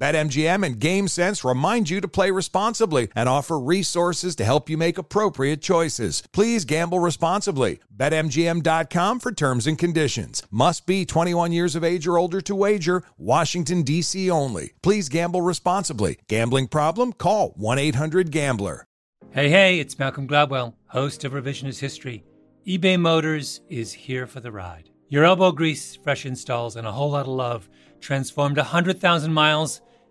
BetMGM and GameSense remind you to play responsibly and offer resources to help you make appropriate choices. Please gamble responsibly. BetMGM.com for terms and conditions. Must be 21 years of age or older to wager. Washington, D.C. only. Please gamble responsibly. Gambling problem? Call 1 800 Gambler. Hey, hey, it's Malcolm Gladwell, host of Revisionist History. eBay Motors is here for the ride. Your elbow grease, fresh installs, and a whole lot of love transformed 100,000 miles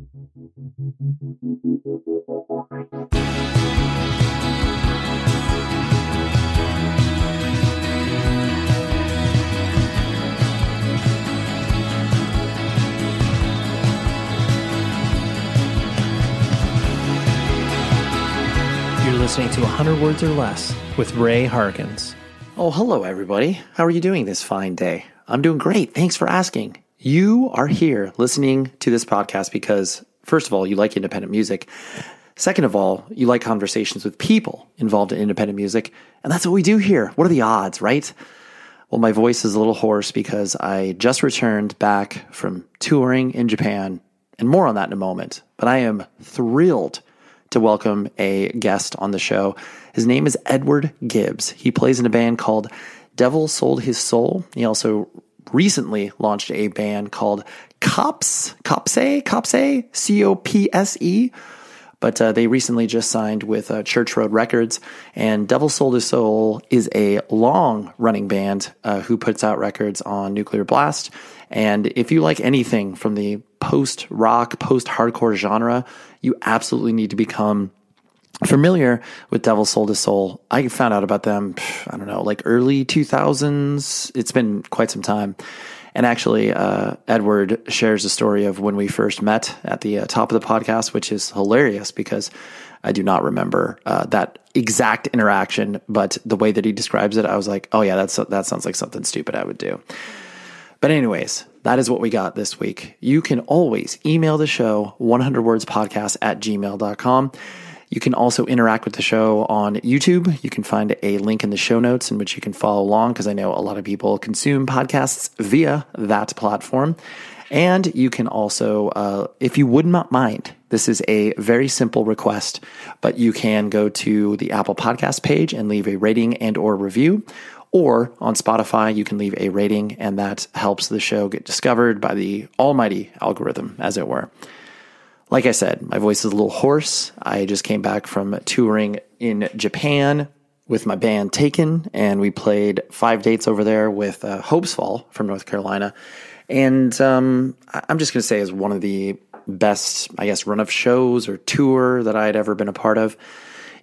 You're listening to 100 Words or Less with Ray Harkins. Oh, hello, everybody. How are you doing this fine day? I'm doing great. Thanks for asking. You are here listening to this podcast because, first of all, you like independent music. Second of all, you like conversations with people involved in independent music. And that's what we do here. What are the odds, right? Well, my voice is a little hoarse because I just returned back from touring in Japan, and more on that in a moment. But I am thrilled to welcome a guest on the show. His name is Edward Gibbs. He plays in a band called Devil Sold His Soul. He also recently launched a band called Cops, Copse, Copse, C O P S E. But uh, they recently just signed with uh, Church Road Records, and Devil Sold His Soul is a long running band uh, who puts out records on Nuclear Blast. And if you like anything from the post rock, post hardcore genre, you absolutely need to become familiar with Devil Sold His Soul. I found out about them, I don't know, like early 2000s. It's been quite some time. And actually, uh, Edward shares the story of when we first met at the uh, top of the podcast, which is hilarious because I do not remember uh, that exact interaction, but the way that he describes it, I was like, oh yeah, that's that sounds like something stupid I would do. But anyways, that is what we got this week. You can always email the show 100wordspodcast at gmail.com. You can also interact with the show on YouTube. You can find a link in the show notes in which you can follow along because I know a lot of people consume podcasts via that platform. And you can also, uh, if you would not mind, this is a very simple request, but you can go to the Apple Podcast page and leave a rating and or review. Or on Spotify, you can leave a rating, and that helps the show get discovered by the almighty algorithm, as it were. Like I said, my voice is a little hoarse. I just came back from touring in Japan with my band Taken, and we played five dates over there with uh, Hopesfall from North Carolina. And um, I'm just going to say, is one of the best, I guess, run of shows or tour that I had ever been a part of.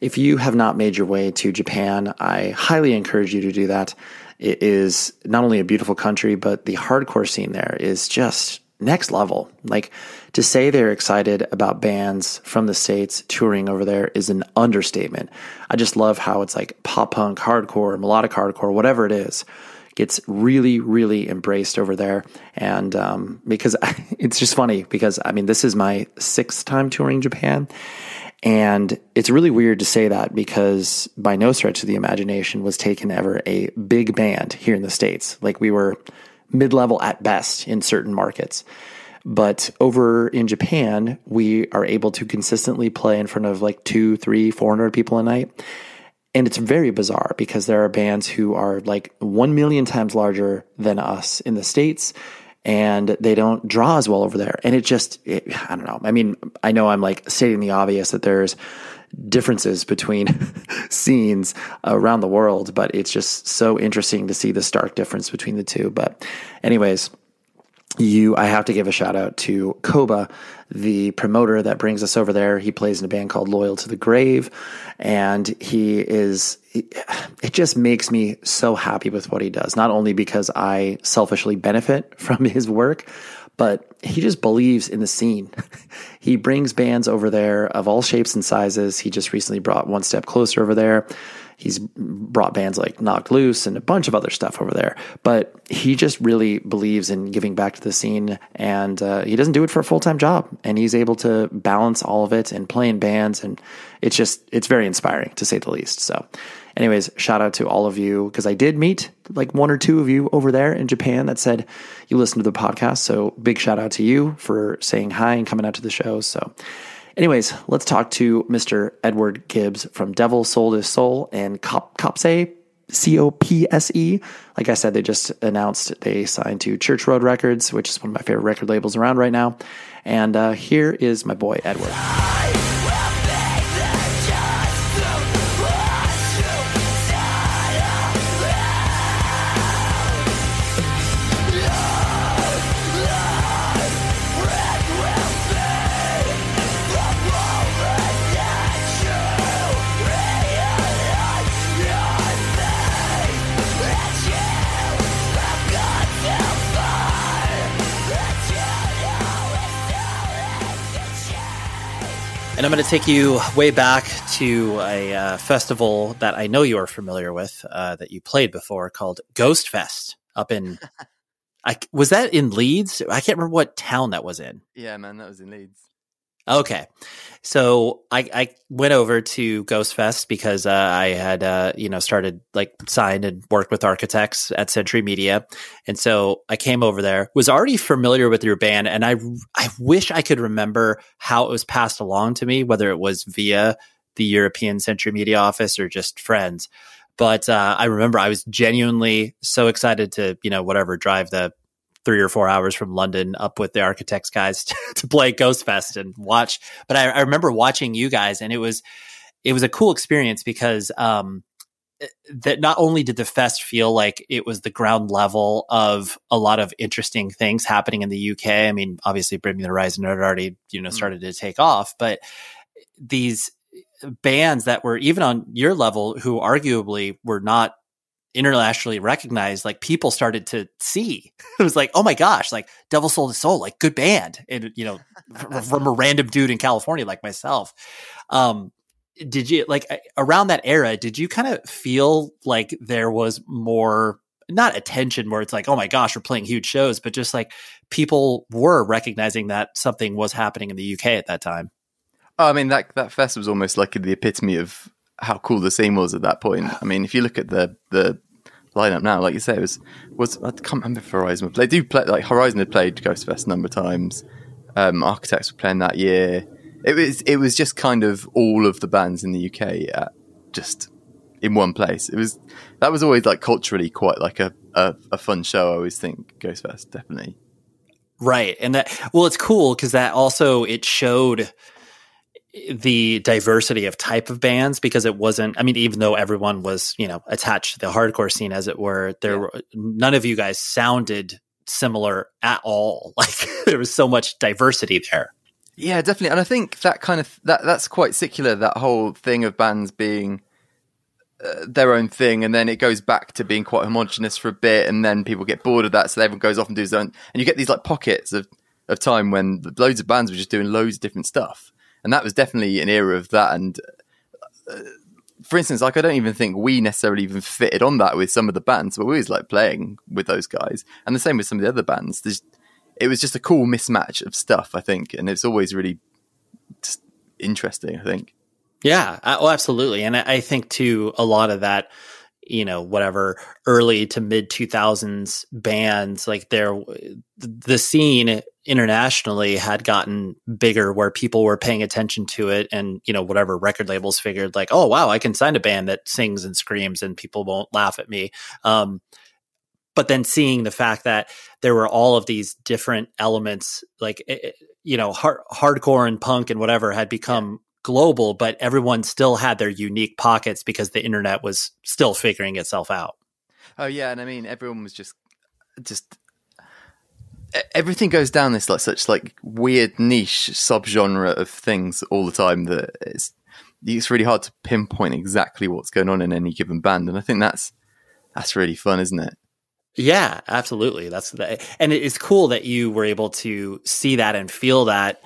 If you have not made your way to Japan, I highly encourage you to do that. It is not only a beautiful country, but the hardcore scene there is just next level. Like to say they're excited about bands from the States touring over there is an understatement. I just love how it's like pop punk, hardcore, melodic hardcore, whatever it is, gets really, really embraced over there. And um, because it's just funny because I mean, this is my sixth time touring Japan. And it's really weird to say that because by no stretch of the imagination was taken ever a big band here in the States. Like we were mid level at best in certain markets. But over in Japan, we are able to consistently play in front of like two, three, four hundred people a night. And it's very bizarre because there are bands who are like 1 million times larger than us in the States and they don't draw as well over there. And it just, it, I don't know. I mean, I know I'm like stating the obvious that there's differences between scenes around the world, but it's just so interesting to see the stark difference between the two. But, anyways, you I have to give a shout out to Koba, the promoter that brings us over there. He plays in a band called Loyal to the Grave and he is it just makes me so happy with what he does. Not only because I selfishly benefit from his work, but he just believes in the scene. he brings bands over there of all shapes and sizes. He just recently brought One Step Closer over there. He's brought bands like Knocked Loose and a bunch of other stuff over there. But he just really believes in giving back to the scene, and uh, he doesn't do it for a full time job. And he's able to balance all of it and play in bands, and it's just it's very inspiring to say the least. So, anyways, shout out to all of you because I did meet like one or two of you over there in Japan that said you listen to the podcast. So, big shout out to you for saying hi and coming out to the show. So. Anyways, let's talk to Mr. Edward Gibbs from Devil Sold His Soul and Cop Copse C O P S E. Like I said, they just announced they signed to Church Road Records, which is one of my favorite record labels around right now. And uh, here is my boy Edward. And I'm going to take you way back to a uh, festival that I know you are familiar with, uh, that you played before, called Ghost Fest up in. I, was that in Leeds? I can't remember what town that was in. Yeah, man, that was in Leeds. Okay. So I, I went over to Ghost Fest because uh, I had, uh, you know, started like signed and worked with Architects at Century Media. And so I came over there, was already familiar with your band. And I, I wish I could remember how it was passed along to me, whether it was via the European Century Media office or just friends. But uh, I remember I was genuinely so excited to, you know, whatever, drive the three or four hours from London up with the Architects guys to, to play Ghost Fest and watch. But I, I, remember watching you guys, and it was it was a cool experience because um, eh, that not only did the fest feel like it was the ground level of a lot of interesting things happening in the UK. I mean, obviously, Bring Me the Horizon had already you know mm. started to take off, but these bands that were even on your level who arguably were not internationally recognized, like people started to see. It was like, oh my gosh, like Devil Sold His Soul, like good band, and you know, from a random dude in California like myself. Um, did you like around that era? Did you kind of feel like there was more? Not attention where it's like, oh my gosh, we're playing huge shows, but just like people were recognizing that something was happening in the UK at that time. Oh, I mean that that fest was almost like the epitome of how cool the scene was at that point. I mean, if you look at the the lineup now. Like you say, it was was I can't remember if Horizon. They do play like Horizon had played Ghostfest a number of times. Um, Architects were playing that year. It was it was just kind of all of the bands in the UK at just in one place. It was that was always like culturally quite like a a, a fun show. I always think Ghostfest definitely. Right, and that well, it's cool because that also it showed the diversity of type of bands because it wasn't i mean even though everyone was you know attached to the hardcore scene as it were there yeah. were none of you guys sounded similar at all. Like there was so much diversity there. Yeah definitely. And i think that kind of that that's quite secular that whole thing of bands being uh, their own thing and then it goes back to being quite homogenous for a bit and then people get bored of that so everyone goes off and does their own and you get these like pockets of of time when loads of bands were just doing loads of different stuff and that was definitely an era of that. And uh, for instance, like I don't even think we necessarily even fitted on that with some of the bands, but we was like playing with those guys, and the same with some of the other bands. There's, it was just a cool mismatch of stuff, I think, and it's always really interesting. I think. Yeah, well, absolutely, and I think too a lot of that you know whatever early to mid 2000s bands like there the scene internationally had gotten bigger where people were paying attention to it and you know whatever record labels figured like oh wow i can sign a band that sings and screams and people won't laugh at me. Um, but then seeing the fact that there were all of these different elements like eh, eh, you know hard, hardcore and punk and whatever had become global, but everyone still had their unique pockets because the internet was still figuring itself out. Oh yeah, and I mean everyone was just just everything goes down this like such like weird niche subgenre of things all the time that it's it's really hard to pinpoint exactly what's going on in any given band, and I think that's that's really fun, isn't it? Yeah, absolutely. That's the, and it's cool that you were able to see that and feel that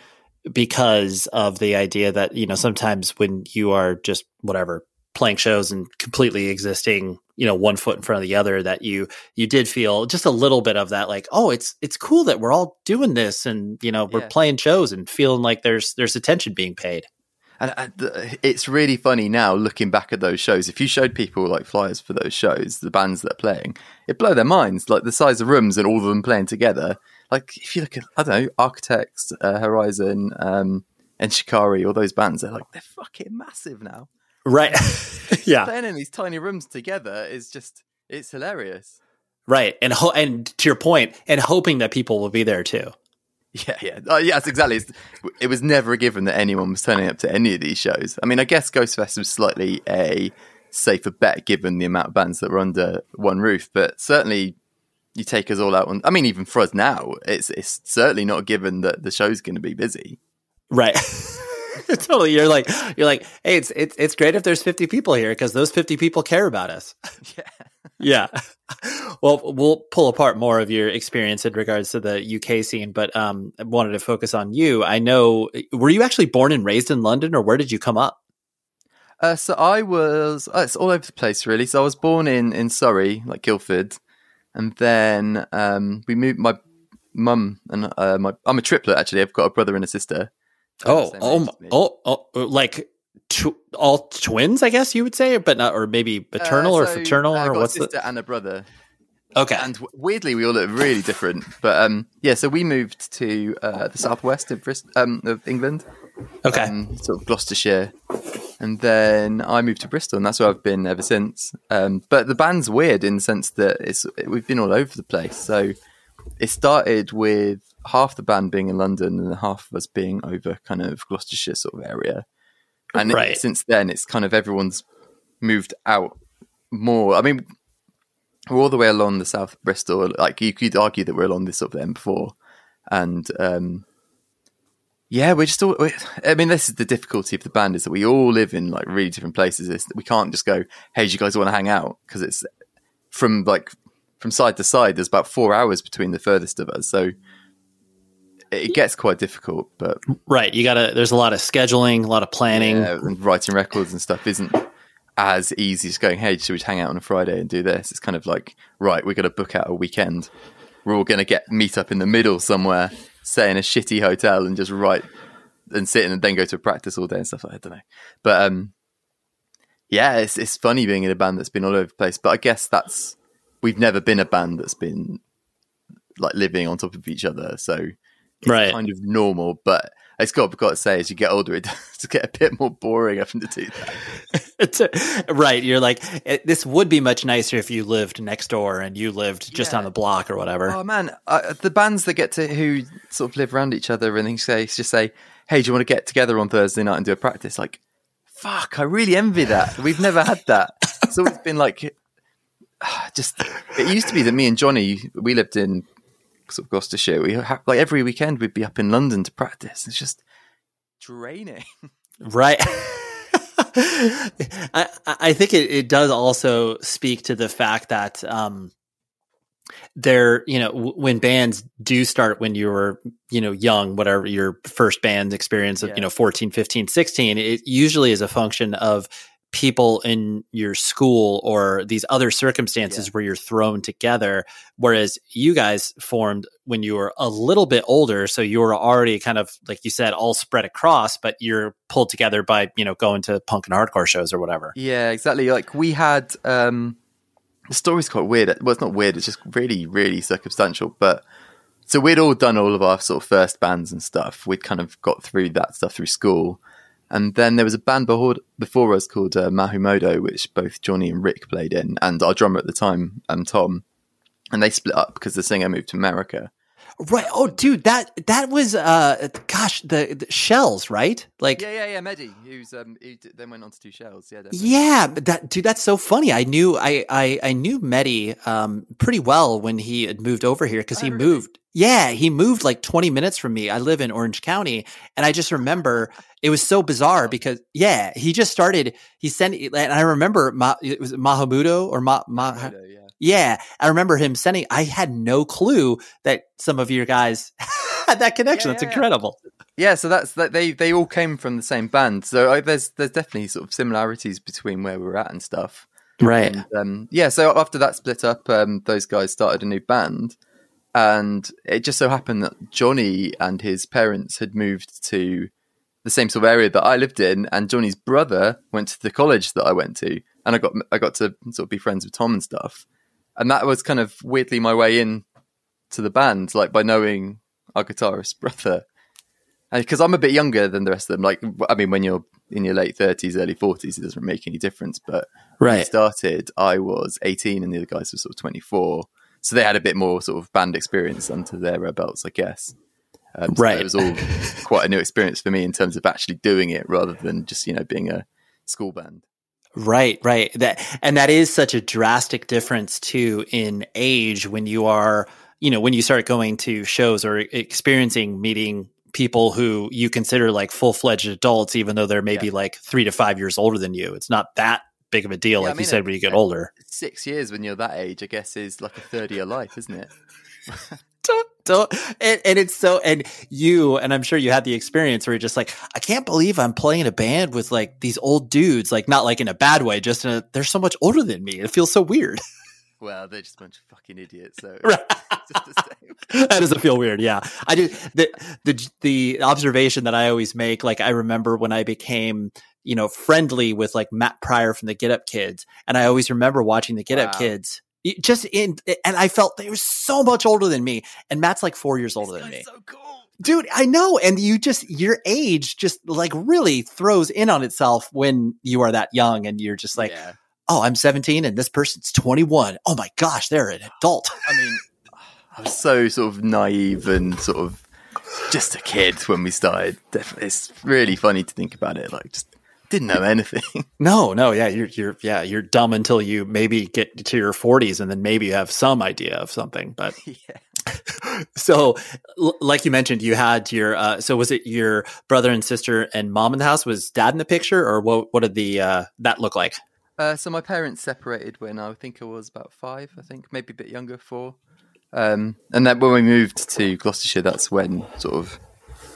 because of the idea that you know sometimes when you are just whatever playing shows and completely existing you know one foot in front of the other that you you did feel just a little bit of that like oh it's it's cool that we're all doing this and you know we're yeah. playing shows and feeling like there's there's attention being paid and uh, it's really funny now looking back at those shows. If you showed people like flyers for those shows, the bands that are playing, it blow their minds. Like the size of rooms and all of them playing together. Like if you look at I don't know Architects, uh, Horizon, um, Enter Shikari, all those bands, they're like they're fucking massive now. Right. yeah. Playing in these tiny rooms together is just it's hilarious. Right, and ho- and to your point, and hoping that people will be there too. Yeah, yeah, uh, yes, exactly. It's, it was never a given that anyone was turning up to any of these shows. I mean, I guess Ghostfest was slightly a safer bet given the amount of bands that were under one roof, but certainly you take us all out on. I mean, even for us now, it's it's certainly not given that the show's going to be busy. Right. totally. You're like you're like, hey, it's it's it's great if there's 50 people here because those 50 people care about us. Yeah. yeah. Well, we'll pull apart more of your experience in regards to the UK scene, but um, I wanted to focus on you. I know, were you actually born and raised in London, or where did you come up? Uh, so I was. Uh, it's all over the place, really. So I was born in in Surrey, like Guildford, and then um, we moved. My mum and uh, my I'm a triplet actually. I've got a brother and a sister. Oh, oh, oh, oh, like tw- all twins, I guess you would say, but not, or maybe paternal uh, so, or fraternal, or what's a sister the... and a brother. Okay, and w- weirdly, we all look really different. But um, yeah, so we moved to uh, the southwest of Brist- um, of England. Okay, um, sort of Gloucestershire, and then I moved to Bristol, and that's where I've been ever since. Um, but the band's weird in the sense that it's we've been all over the place. So it started with half the band being in London and half of us being over kind of Gloucestershire sort of area. And right. it, since then, it's kind of everyone's moved out more. I mean, we're all the way along the south of Bristol. Like you could argue that we're along this sort of then before, and um, yeah, we're just all. We're, I mean, this is the difficulty of the band is that we all live in like really different places. Is that we can't just go, "Hey, do you guys want to hang out?" Because it's from like from side to side. There's about four hours between the furthest of us, so it gets quite difficult. But right, you gotta. There's a lot of scheduling, a lot of planning, yeah, and writing records and stuff isn't as easy as going, "Hey, should we hang out on a Friday and do this?" It's kind of like, right, we're gonna book out a weekend. We're all gonna get meet up in the middle somewhere, stay in a shitty hotel, and just write and sit and then go to practice all day and stuff. Like that. I don't know, but um, yeah, it's it's funny being in a band that's been all over the place. But I guess that's we've never been a band that's been like living on top of each other, so right. kind of normal. But it's got, got to say, as you get older, it does get a bit more boring having to do that. right. You're like, it, this would be much nicer if you lived next door and you lived just yeah. on the block or whatever. Oh man, uh, the bands that get to who sort of live around each other and they say just say, "Hey, do you want to get together on Thursday night and do a practice?" Like, fuck, I really envy that. We've never had that. It's always been like, just it used to be that me and Johnny we lived in of Gloucestershire. We have, like every weekend we'd be up in London to practice. It's just draining. Right. I I think it, it does also speak to the fact that um there you know w- when bands do start when you were you know young whatever your first band experience of yeah. you know 14 15 16 it usually is a function of people in your school or these other circumstances yeah. where you're thrown together. Whereas you guys formed when you were a little bit older. So you were already kind of, like you said, all spread across, but you're pulled together by, you know, going to punk and hardcore shows or whatever. Yeah, exactly. Like we had, um, the story's quite weird. Well, it's not weird. It's just really, really circumstantial. But so we'd all done all of our sort of first bands and stuff. We'd kind of got through that stuff through school. And then there was a band before, us called uh, Mahumodo, which both Johnny and Rick played in, and our drummer at the time, um, Tom. And they split up because the singer moved to America. Right. Oh, dude, that that was uh, gosh, the, the Shels, right? Like, yeah, yeah, yeah. Mehdi, who's um, he then went on to do Shels. Yeah, definitely. yeah. But that dude, that's so funny. I knew I I, I knew Mehdi um pretty well when he had moved over here because he really? moved. Yeah, he moved like 20 minutes from me. I live in Orange County, and I just remember it was so bizarre because yeah, he just started. He sent, and I remember Ma, it was Mahumodo or Ma, Ma Mahumodo, yeah. Yeah, I remember him sending. I had no clue that some of your guys had that connection. Yeah, That's yeah, yeah. incredible. Yeah, so that's that. They they all came from the same band. So I, there's there's definitely sort of similarities between where we're at and stuff. Right. And um, yeah, so after that split up, um, those guys started a new band, and it just so happened that Johnny and his parents had moved to the same sort of area that I lived in, and Johnny's brother went to the college that I went to, and I got I got to sort of be friends with Tom and stuff, and that was kind of weirdly my way in to the band, like by knowing our guitarist brother, because I'm a bit younger than the rest of them. Like, I mean, when you're in your late thirties, early forties, it doesn't make any difference, but when I started, I was 18 and the other guys were sort of 24. So they had a bit more sort of band experience under their belts, I guess. Um, so Right. It was all quite a new experience for me in terms of actually doing it rather than just, you know, being a school band. Right, right. That and that is such a drastic difference too in age when you are, you know, when you start going to shows or experiencing meeting people who you consider like full-fledged adults even though they're maybe Yeah. like 3 to 5 years older than you. It's not that big of a deal Yeah, like I you mean, said it- when you get older. Six years when you're that age, I guess, is like a third of your life, isn't it? don't, and, and it's so and you and i'm sure you had the experience where you're just like i can't believe i'm playing a band with like these old dudes like not like in a bad way just in a they're so much older than me it feels so weird Well, they're just a bunch of fucking idiots. So Right. it's just the same. that doesn't feel weird yeah i do the the the observation that i always make like i remember when i became you know friendly with like matt pryor from the get up kids and i always remember watching the get up Wow. kids y- just in and i felt they were so much older than me and matt's like four years older than me so cool. dude i know and you just your age just like really throws in on itself when you are that young and you're just like yeah. oh i'm 17 and this person's 21 oh my gosh they're an adult I mean, I was so sort of naive and sort of just a kid when we started. Definitely, it's really funny to think about it. Like, just didn't know anything. no no yeah you're you're yeah you're dumb until you maybe get to your 40s and then maybe you have some idea of something but yeah. so l- like you mentioned you had your uh so was it your brother and sister and mom in the house was dad in the picture or what what did the uh that look like Uh, so my parents separated when I think I was about five. I think maybe a bit younger, four. Um, and then when we moved to Gloucestershire, that's when sort of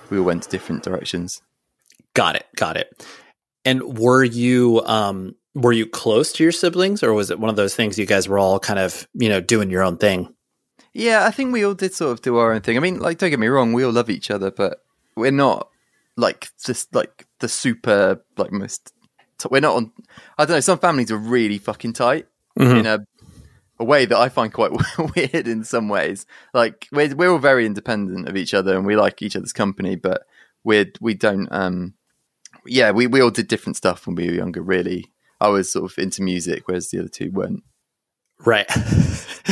we all went to different directions. Got it. Got it. And were you um were you close to your siblings or was it one of those things you guys were all kind of, you know, doing your own thing? Yeah, I think we all did sort of do our own thing. I mean, like, don't get me wrong, we all love each other, but we're not like just like the super like most. T- we're not on. I don't know. Some families are really fucking tight Mhm. in a a way that I find quite weird in some ways. Like we're we're all very independent of each other and we like each other's company, but we're we don't. um Yeah, we we all did different stuff when we were younger. Really, I was sort of into music, whereas the other two weren't. Right.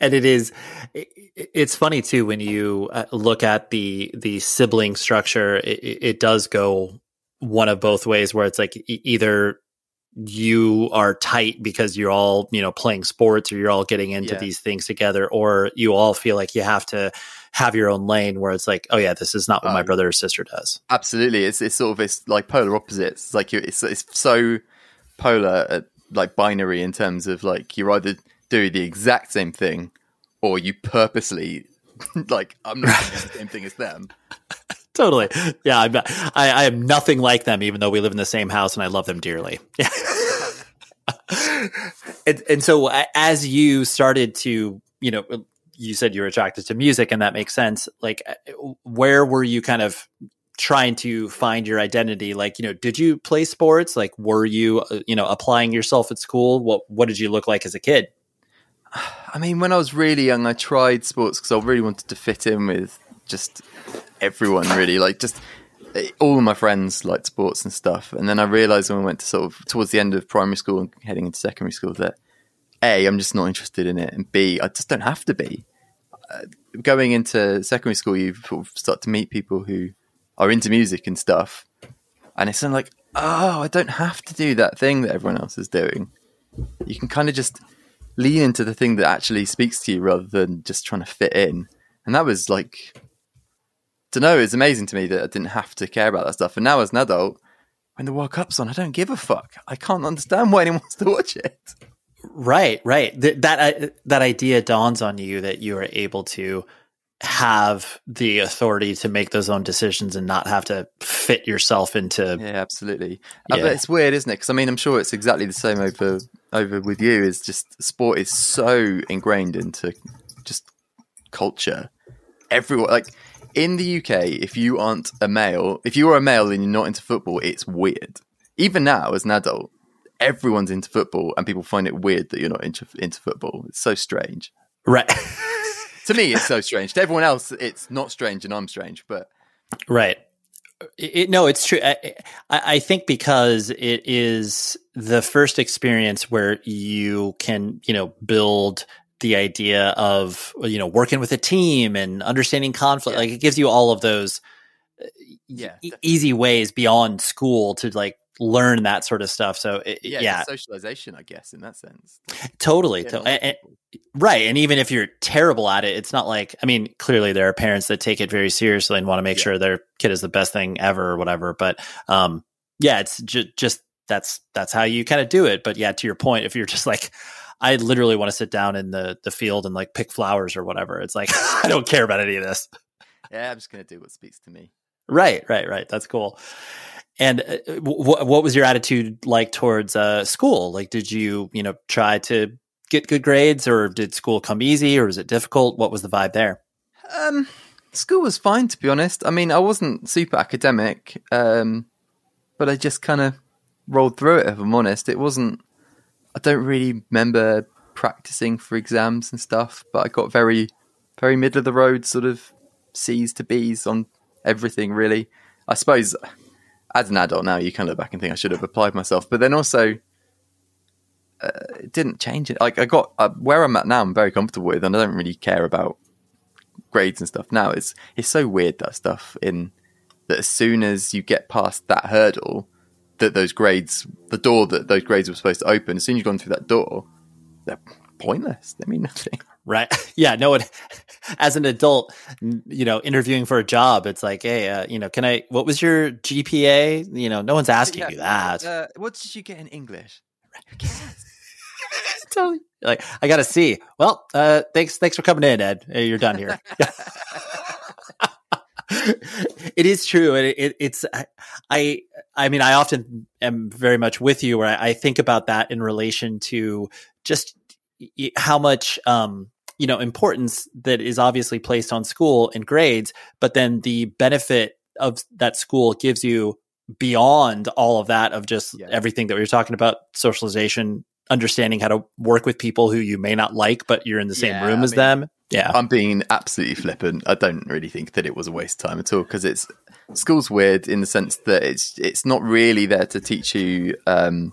and it is it, it's funny too when you uh, look at the the sibling structure it, it does go one of both ways where it's like either you are tight because you're all you know playing sports or you're all getting into Yeah. these things together or you all feel like you have to have your own lane where it's like oh yeah this is not what my Um, brother or sister does. Absolutely, it's it's sort of it's like polar opposites. It's like you it's it's so polar, uh, like binary in terms of like you're either doing the exact same thing or you purposely like I'm not doing the same thing as them. totally. Yeah I'm, not- I, I am nothing like them even though we live in the same house and i love them dearly. Yeah. And, and so as you started to you know you said you were attracted to music and that makes sense like uh, where were you kind of trying to find your identity like you know did you play sports like were you uh, you know applying yourself at school what what did you look like as a kid I mean, when I was really young, I tried sports because I really wanted to fit in with just everyone. Really, like just eh, all of my friends liked sports and stuff. And then I realised when I went to sort of towards the end of primary school and heading into secondary school that a I'm just not interested in it, and b I just don't have to be. Going into secondary school, you sort of start to meet people who are into music and stuff, and it's like, oh, I don't have to do that thing that everyone else is doing. You can kind of just lean into the thing that actually speaks to you rather than just trying to fit in. And that was like, to know, it's amazing to me that I didn't have to care about that stuff. And now as an adult, when the World Cup's on, I don't give a fuck. I can't understand why anyone wants to watch it. Right, right. Th- that uh, that idea dawns on you that you are able to have the authority to make those own decisions and not have to fit yourself into. Yeah, absolutely. Uh, but it's weird, isn't it? Because I mean, I'm sure it's exactly the same over over with you. Is just sport is so ingrained into just culture. Everyone, like in the UK, if you aren't a male, if you are a male and you're not into football, it's weird. Even now, as an adult, everyone's into football, and people find it weird that you're not into into football. It's so strange. Right, To me, it's so strange. To everyone else, it's not strange, and I'm strange. But right. It, no, it's true. I, I I think because it is the first experience where you can, you know, build the idea of you know working with a team and understanding conflict. Yeah. Like it gives you all of those uh, yeah, e- easy ways beyond school to like learn that sort of stuff. So it, yeah, yeah, it's a socialization, I guess, in that sense. totally. To- and- right. And even if you're terrible at it, it's not like, I mean, clearly there are parents that take it very seriously and want to make Yeah. sure their kid is the best thing ever or whatever. But, um, yeah, it's ju- just, that's, that's how you kind of do it. But yeah, to your point, if you're just like, I literally want to sit down in the, the field and like pick flowers or whatever. It's like, I don't care about any of this. Yeah, I'm just going to do what speaks to me. Right, right, right. That's cool. And uh, what was your attitude like towards uh, school? Like, did you, you know, try to get good grades, or did school come easy, or was it difficult? What was the vibe there? Um, school was fine, to be honest. I mean, I wasn't super academic, um, but I just kind of rolled through it. If I'm honest, it wasn't. I don't really remember practicing for exams and stuff, but I got very, very middle of the road sort of C's to B's on everything. Really, I suppose as an adult now, you can look back and think I should have applied myself, but then also. Uh, it didn't change it. Like I got uh, where I'm at now, I'm very comfortable with, and I don't really care about grades and stuff now it's it's so weird that stuff in that as soon as you get past that hurdle that those grades the door that those grades were supposed to open as soon as you've gone through that door they're pointless they mean nothing Right? yeah. No. one as an adult, you know, interviewing for a job, it's like, hey, uh, you know, can I? What was your GPA? You know, no one's asking Yeah. you that. uh, what did you get in english Totally. Like, I got to see. Well, uh, thanks, thanks for coming in, Ed. Hey, You're done here. it is true, it, it, it's I, I. I mean, I often am very much with you, where I, I think about that in relation to just how much, um, you know, importance that is obviously placed on school and grades, but then the benefit of that school gives you beyond all of that of just Yeah. everything that we were talking about socialization understanding how to work with people who you may not like but you're in the same Yeah, room I as mean- them. Yeah. I'm being absolutely flippant. I don't really think that it was a waste of time at all because it's school's weird in the sense that it's it's not really there to teach you um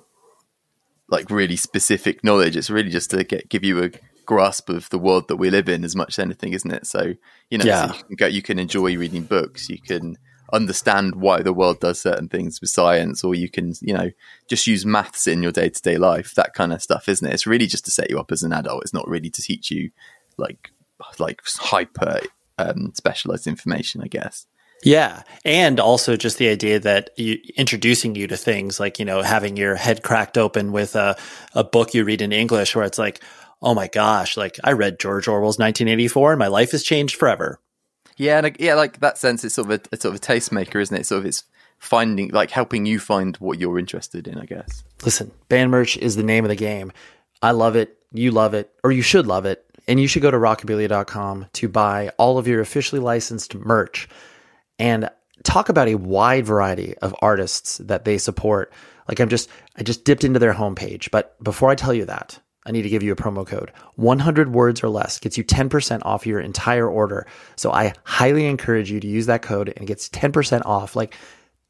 like really specific knowledge. It's really just to get give you a grasp of the world that we live in as much as anything isn't it? So you know so you can go you can enjoy reading books. You can understand why the world does certain things with science or you can you know just use maths in your day-to-day life that kind of stuff isn't it? It's really just to set you up as an adult. It's not really to teach you like like hyper um, specialized information i guess Yeah, and also just the idea that you, introducing you to things like you know having your head cracked open with a a book you read in English, where it's like, oh my gosh, like I read George Orwell's 1984, and my life has changed forever. yeah and, uh, yeah like that sense it's sort of a, it's sort of a tastemaker isn't it sort of it's finding like helping you find what you're interested in i guess Listen, band merch is the name of the game. I love it. You love it, or you should love it. And you should go to rockabilia.com to buy all of your officially licensed merch and talk about a wide variety of artists that they support. Like I'm just, I just dipped into their homepage. But before I tell you that, I need to give you a promo code. 100 words or less gets you 10% off your entire order. So I highly encourage you to use that code and it gets 10% off. Like,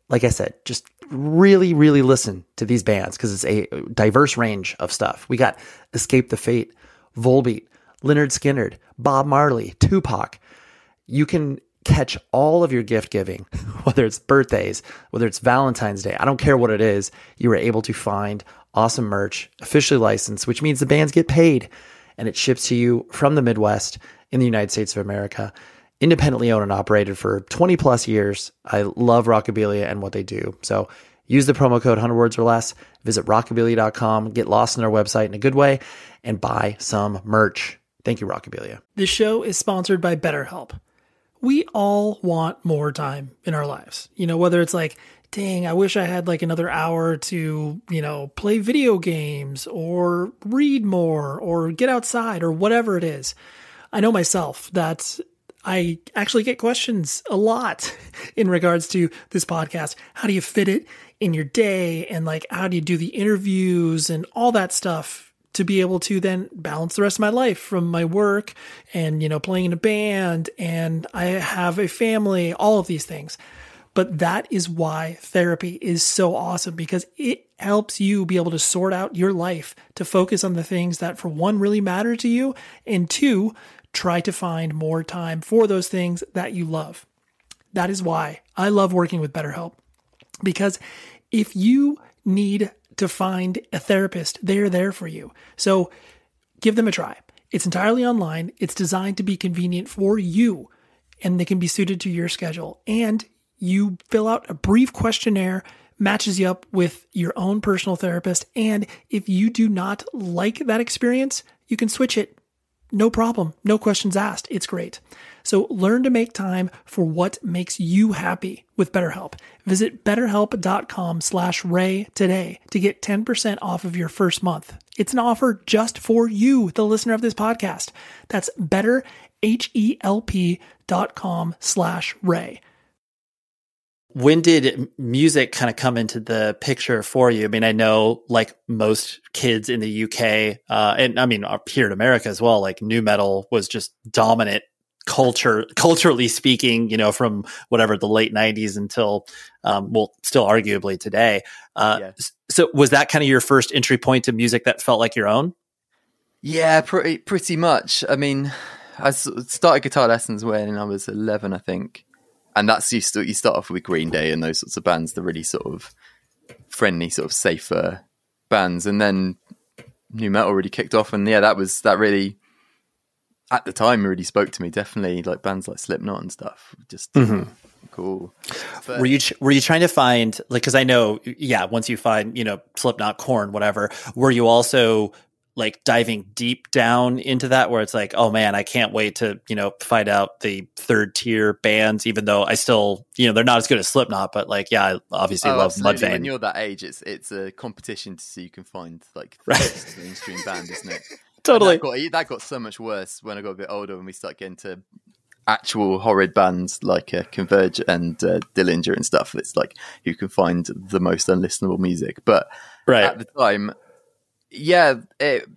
like I said, just really, really listen to these bands because it's a diverse range of stuff. We got Escape the Fate, Volbeat, Lynyrd Skynyrd, Bob Marley, Tupac. You can catch all of your gift giving, whether it's birthdays, whether it's Valentine's Day, I don't care what it is, you are able to find awesome merch, officially licensed, which means the bands get paid and it ships to you from the Midwest in the United States of America. Independently owned and operated for 20 plus years. I love Rockabilia and what they do. So use the promo code 100 words or less. Visit rockabilia.com, get lost in their website in a good way, and buy some merch. Thank you, Rockabilia. This show is sponsored by BetterHelp. We all want more time in our lives. You know, whether it's like, dang, I wish I had like another hour to, you know, play video games or read more or get outside or whatever it is. I know myself that I actually get questions a lot in regards to this podcast. How do you fit it in your day? And like, how do you do the interviews and all that stuff to be able to then balance the rest of my life from my work and, you know, playing in a band and I have a family, all of these things. But that is why therapy is so awesome because it helps you be able to sort out your life to focus on the things that, for one, really matter to you, and two, try to find more time for those things that you love. That is why I love working with BetterHelp because if you need to find a therapist, they're there for you. So give them a try. It's entirely online, it's designed to be convenient for you, and they can be suited to your schedule. And you fill out a brief questionnaire matches you up with your own personal therapist. And if you do not like that experience, you can switch it. No problem. No questions asked. It's great. So learn to make time for what makes you happy with BetterHelp. Visit betterhelp.com slash ray today to get 10% off of your first month. It's an offer just for you, the listener of this podcast. That's betterhelp.com slash ray. When did music kind of come into the picture for you? I mean, I know like most kids in the UK, uh, and I mean here in America as well, like nu metal was just dominant culture, culturally speaking, you know, from whatever the late '90s until, um, well, still arguably today. Uh, yeah. So, was that kind of your first entry point to music that felt like your own? Yeah, pretty pretty much. I mean, I started guitar lessons when I was 11, I think and that's you start you start off with Green Day and those sorts of bands, the really sort of friendly, sort of safer bands, and then nu metal really kicked off, and yeah, that was that really at the time really spoke to me. Definitely, like bands like Slipknot and stuff, just. Mm-hmm. Cool. But, were you were you trying to find like because I know yeah once you find you know Slipknot, Korn, whatever. Were you also like diving deep down into that where it's like oh man i can't wait to you know find out the third tier bands even though i still you know they're not as good as slipknot but like yeah i obviously oh, love absolutely. mudvayne. When you're that age it's it's a competition to see you can find like the right. mainstream band isn't it? Totally that got, that got, so much worse when i got a bit older and we start getting to actual horrid bands like uh, converge and uh, dillinger and stuff. It's like you can find the most unlistenable music? But right. at the time yeah, it,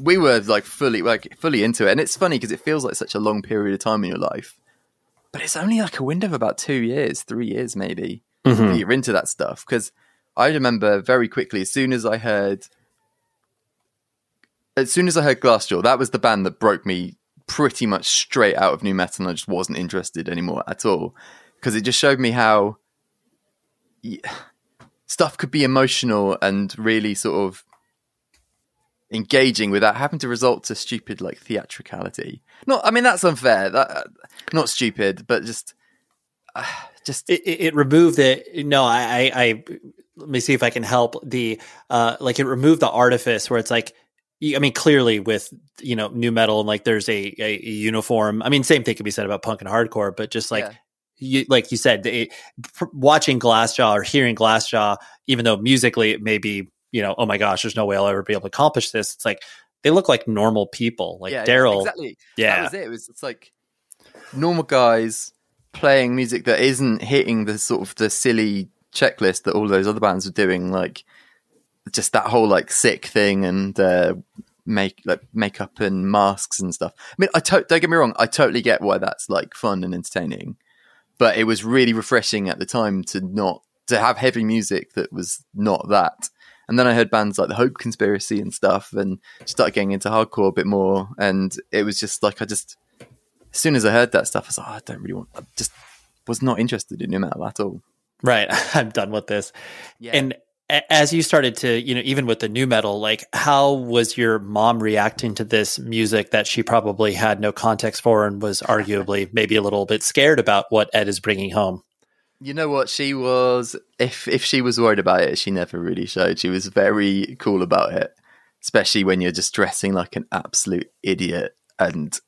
we were like fully like fully into it, and it's funny because it feels like such a long period of time in your life, but it's only like a window of about two years, three years maybe. Mm-hmm. You're into that stuff because I remember very quickly as soon as I heard, as soon as I heard Glassjaw, that was the band that broke me pretty much straight out of nu metal, and I just wasn't interested anymore at all because it just showed me how. Yeah, stuff could be emotional and really sort of engaging without having to resort to stupid like theatricality. Not, I mean, that's unfair. That uh, not stupid, but just, uh, just it, it, removed it. No, I, I, I, let me see if I can help. The uh, like it removed the artifice where it's like. I mean, clearly with you know nu metal and like there's a, a, uniform. I mean, same thing can be said about punk and hardcore, but just like yeah. you, like you said, it, watching Glassjaw or hearing Glassjaw, even though musically it may be you know, oh my gosh, there's no way I'll ever be able to accomplish this. It's like they look like normal people. Like yeah, Daryl. Exactly. Yeah. That was it. It was it's like normal guys playing music that isn't hitting the sort of the silly checklist that all those other bands are doing, like just that whole like sick thing and uh, make like makeup and masks and stuff. I mean, I to- don't get me wrong, I totally get why that's like fun and entertaining, but it was really refreshing at the time to not to have heavy music that was not that. And then I heard bands like the Hope Conspiracy and stuff, and started getting into hardcore a bit more. And it was just like I just, as soon as I heard that stuff, I was like, oh, I don't really want. I just was not interested in nu metal at all. Right. I'm done with this. Yeah. And a- as you started to, you know, even with the nu metal, like how was your mom reacting to this music that she probably had no context for and was arguably maybe a little bit scared about what Ed is bringing home? You know what? She was if if she was worried about it, she never really showed. She was very cool about it, especially when you're just dressing like an absolute idiot and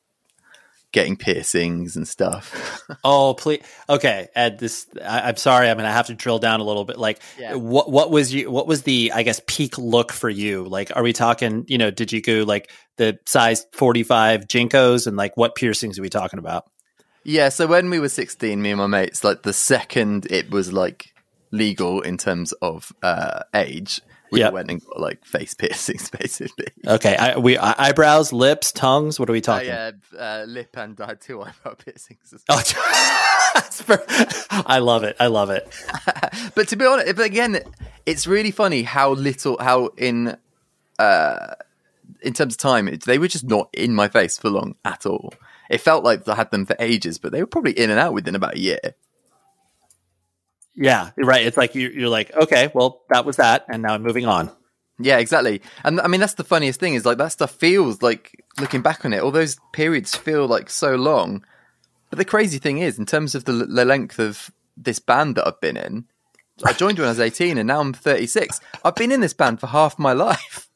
getting piercings and stuff. Oh, please. Okay, Ed. This. I, I'm sorry. I'm gonna have to drill down a little bit. Like, Yeah. what what was you? What was the I guess peak look for you? Like, are we talking? You know, did you go like the size 45 JNCOs and like what piercings are we talking about? Yeah, so when we were 16, me and my mates, like the second it was like legal in terms of uh age, we Yep. went and got like face piercings basically. Okay, I, we eyebrows, lips, tongues. What are we I talking? had uh, lip and I had two eyebrow piercings. as Oh, I love it. I love it. but to be honest, but again, it's really funny how little, how in, uh, in terms of time, it, they were just not in my face for long at all. It felt like I had them for ages, but they were probably in and out within about a year. Yeah, right. It's like you, you're like, okay, well, that was that, and now I'm moving on. Yeah, exactly. And I mean, that's the funniest thing is like that stuff feels like looking back on it, all those periods feel like so long. But the crazy thing is, in terms of the, the length of this band that I've been in, I joined when I was 18 and now I'm 36. I've been in this band for half my life.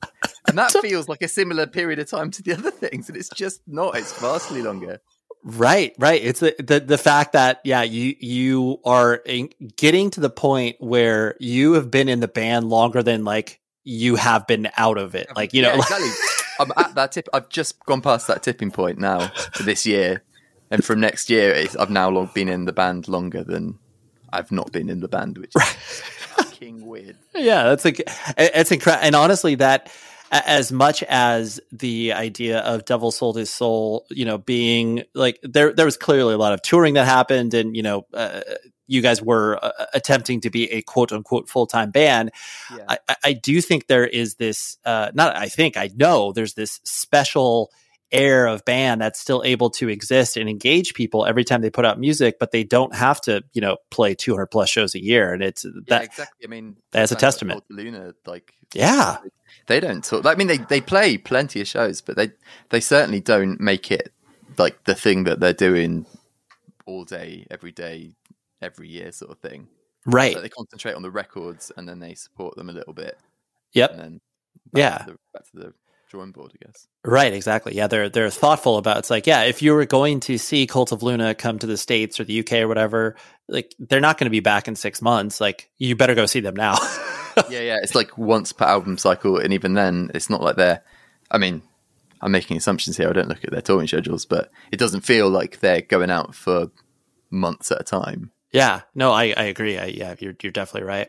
And that feels like a similar period of time to the other things. And it's just not, it's vastly longer. Right, right. It's the, the the fact that yeah, you you are in, getting to the point where you have been in the band longer than like you have been out of it. Like you know, Yeah, exactly. I'm at that tip. I've just gone past that tipping point now for this year. And from next year, it's, I've now long, been in the band longer than I've not been in the band, which is fucking weird. yeah, that's like it's incredible. And honestly, that as much as the idea of Devil Sold His Soul, you know, being like there, there was clearly a lot of touring that happened, and you know, uh, you guys were uh, attempting to be a quote unquote full time band. Yeah. I, I- do think there is this, uh, not I think I know there's this special air of band that's still able to exist and engage people every time they put out music, but they don't have to, you know, play 200 plus shows a year. And it's yeah, that, exactly. I mean, that's a testament. Luna, like yeah. they don't talk. I mean, they they play plenty of shows, but they they certainly don't make it like the thing that they're doing all day, every day, every year, sort of thing. Right. Like they concentrate on the records and then they support them a little bit, Yep. and then Yeah. to the, back to the drawing board, I guess. Right, exactly. Yeah, they're they're thoughtful about it's like, yeah, if you were going to see Cult of Luna come to the States or the UK or whatever, like they're not going to be back in six months. Like you better go see them now. yeah, yeah. It's like once per album cycle, and even then, it's not like they're. I mean, I'm making assumptions here. I don't look at their touring schedules, but it doesn't feel like they're going out for months at a time. yeah, no, I, I agree. I, yeah, you're you're definitely right.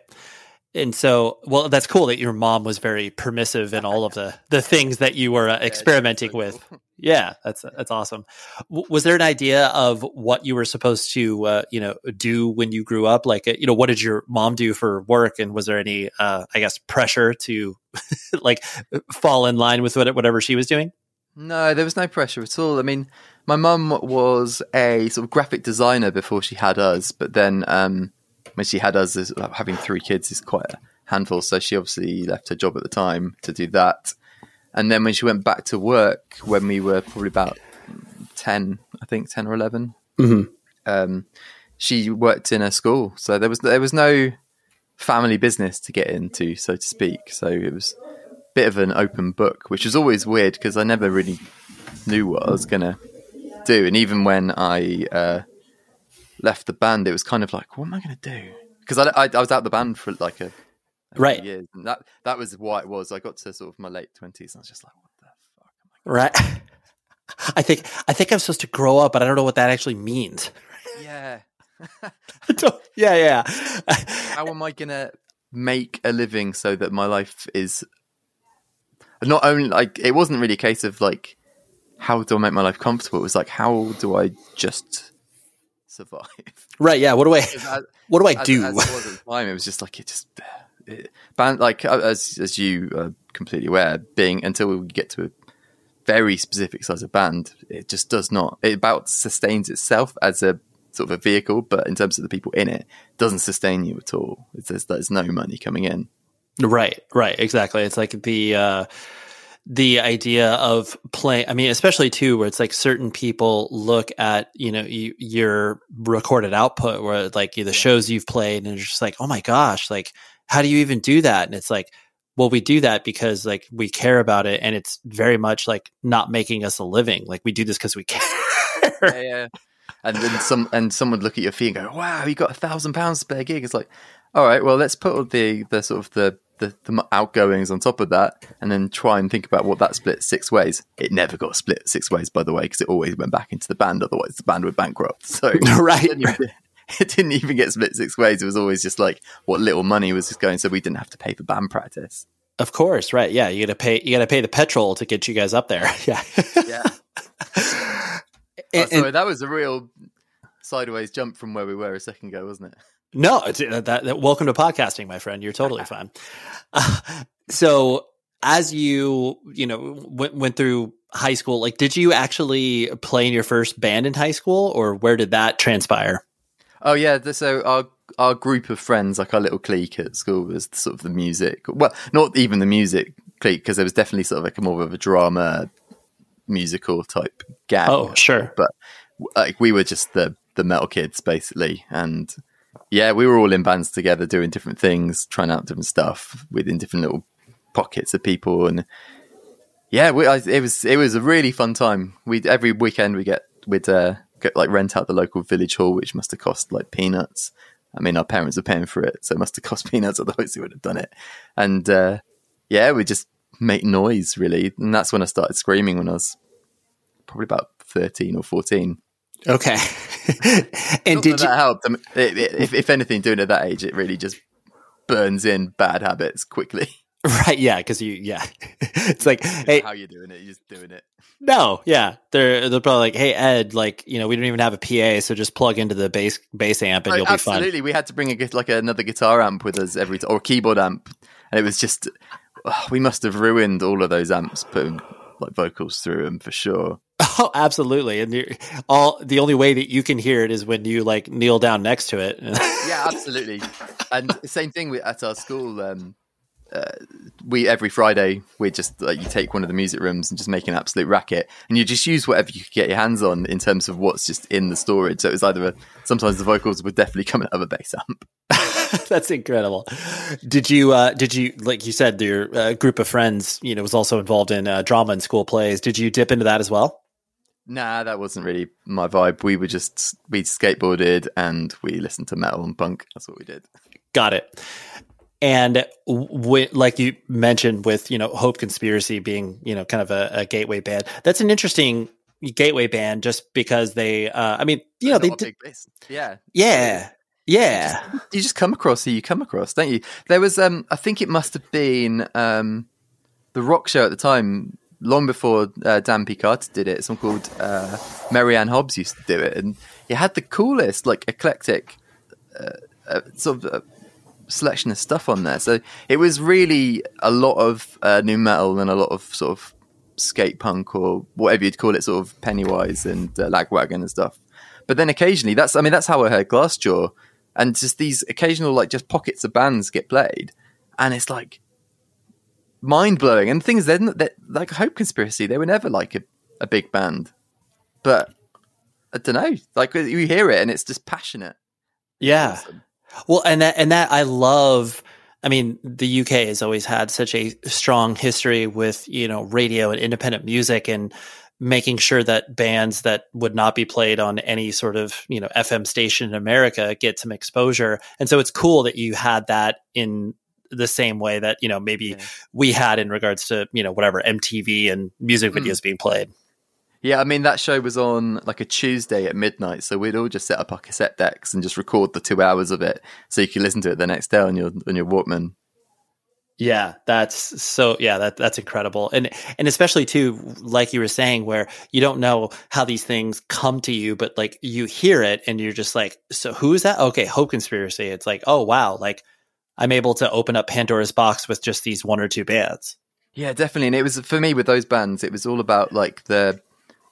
And so, well, that's cool that your mom was very permissive in all of the the things that you were uh, experimenting so with. cool. Yeah, that's that's awesome. W- was there an idea of what you were supposed to, uh, you know, do when you grew up? Like, uh, you know, what did your mom do for work, and was there any, uh, I guess, pressure to like fall in line with what, whatever she was doing? No, there was no pressure at all. I mean, my mum was a sort of graphic designer before she had us, but then um, when she had us, is- like, having three kids is quite a handful. So she obviously left her job at the time to do that. And then when she went back to work, when we were probably about ten, I think ten or 11 Mhm. um, she worked in a school. So there was there was no family business to get into, so to speak. So it was a bit of an open book, which was always weird because I never really knew what I was gonna do. And even when I uh, left the band, it was kind of like, what am I gonna do? Because I, I, I was out the band for like a, Right. years, and that that was why it was. I got to sort of my late twenties, and I was just like, what the fuck? Am Right. I think I think I'm supposed to grow up, but I don't know what that actually means. Yeah. Yeah, yeah. how am I gonna make a living so that my life is not only like it wasn't really a case of like how do I make my life comfortable. It was like how do I just survive. Right? Yeah. What do I? As- What do I do? As it was time, it was just like it just it, band like uh, as as you are completely aware, being until we get to a very specific size of band, it just does not. It about sustains itself as a sort of a vehicle, but in terms of the people in it, doesn't sustain you at all. It's, there's, there's no money coming in. Right, right, exactly. It's like the uh the idea of playing I mean, especially too where it's like certain people look at, you know, you, your recorded output where like the shows you've played and it's just like, "Oh my gosh, like how do you even do that?" And it's like, well, we do that because like we care about it and it's very much like not making us a living. Like we do this because we care. yeah, yeah. And then some and someone would look at your fee and go, "Wow, you got a thousand pounds a gig." It's like, all right, well, let's put the the sort of the, the the outgoings on top of that, and then try and think about what that split six ways. It never got split six ways, by the way, because it always went back into the band. Otherwise, the band would bankrupt. So Right, it didn't, even, it didn't even get split six ways. It was always just like what little money was just going, so we didn't have to pay for band practice. Of course, right. Yeah, you got to pay you got to pay the petrol to get you guys up there. Yeah. Yeah. And- oh, sorry, that was a real sideways jump from where we were a second ago, wasn't it? No, it's, uh, that, that, welcome to podcasting, my friend. You're totally fine. Uh, so, as you you know went, went through high school, like, did you actually play in your first band in high school, or where did that transpire? Oh yeah, so our our group of friends, like our little clique at school, was sort of the music. Well, not even the music clique, because there was definitely sort of like a more of a drama, musical type gang. Oh, sure. but like we were just the the metal kids basically, and yeah, we were all in bands together, doing different things, trying out different stuff within different little pockets of people, and yeah, we, I, it was it was a really fun time. We every weekend we get we'd uh, get, like rent out the local village hall, which must have cost like peanuts. I mean, our parents were paying for it, so it must have cost peanuts. Otherwise, they would have done it. And uh, yeah, we just make noise really, and that's when I started screaming when I was probably about thirteen or fourteen. Okay. and did that you? helped? I mean, if, if anything, doing it at that age, it really just burns in bad habits quickly. Right. Yeah. Because you. Yeah. it's like, hey, How you doing it? You're just doing it. no. Yeah. They're they're probably like, hey, Ed, like, you know, we don't even have a PA, so just plug into the bass bass amp and Right, you'll be fine. absolutely, we had to bring a like another guitar amp with us every t- or a keyboard amp, and it was just oh, we must have ruined all of those amps putting like vocals through them for sure. Oh, absolutely. And you're, all the only way that you can hear it is when you like kneel down next to it. Yeah, absolutely. and same thing with, at our school. Um, uh, we every Friday we just like you take one of the music rooms and just make an absolute racket, and you just use whatever you could get your hands on in terms of what's just in the storage. So it was either a, sometimes the vocals would definitely come out of a bass amp. That's incredible. Did you? uh Did you? Like you said, your uh, group of friends, you know, was also involved in uh, drama and school plays. Did you dip into that as well? Nah, that wasn't really my vibe. We were just we skateboarded and we listened to metal and punk. That's what we did. Got it. And w- like you mentioned, with you know Hope Conspiracy being you know kind of a, a gateway band, that's an interesting gateway band just because they. Uh, I mean, you know, they did. Yeah, yeah, yeah. you just come across who you come across, don't you? There was, um, I think it must have been um, the rock show at the time, long before uh, Dan P. Carter did it. Someone called uh, Mary Anne Hobbs used to do it, and it had the coolest, like eclectic, uh, uh, sort of. Selection of stuff on there. So it was really a lot of uh, nu metal and a lot of sort of skate punk or whatever you'd call it sort of pennywise and uh, lagwagon and stuff. But then occasionally that's i mean that's how i heard glassjaw. And just these occasional like just pockets of bands get played. And it's like mind-blowing. And things then that like hope conspiracy they were never like a, a big band. But i don't know. Like you hear it and it's just passionate. Yeah. Awesome. Well, and that and that I love. I mean, the UK has always had such a strong history with you know radio and independent music and making sure that bands that would not be played on any sort of you know FM station in America get some exposure. And so it's cool that you had that in the same way that you know maybe Yeah. we had in regards to you know whatever MTV and music Hmm. videos being played. Yeah, I mean that show was on like a Tuesday at midnight, so we'd all just set up our cassette decks and just record the two hours of it, so you could listen to it the next day on your on your Walkman. Yeah, that's so yeah, that that's incredible. And and especially too like you were saying where you don't know how these things come to you but like you hear it and you're just like so who is that? Okay, Hope Conspiracy. It's like, "Oh wow, like I'm able to open up Pandora's box with just these one or two bands." Yeah, definitely. And it was for me with those bands, it was all about like the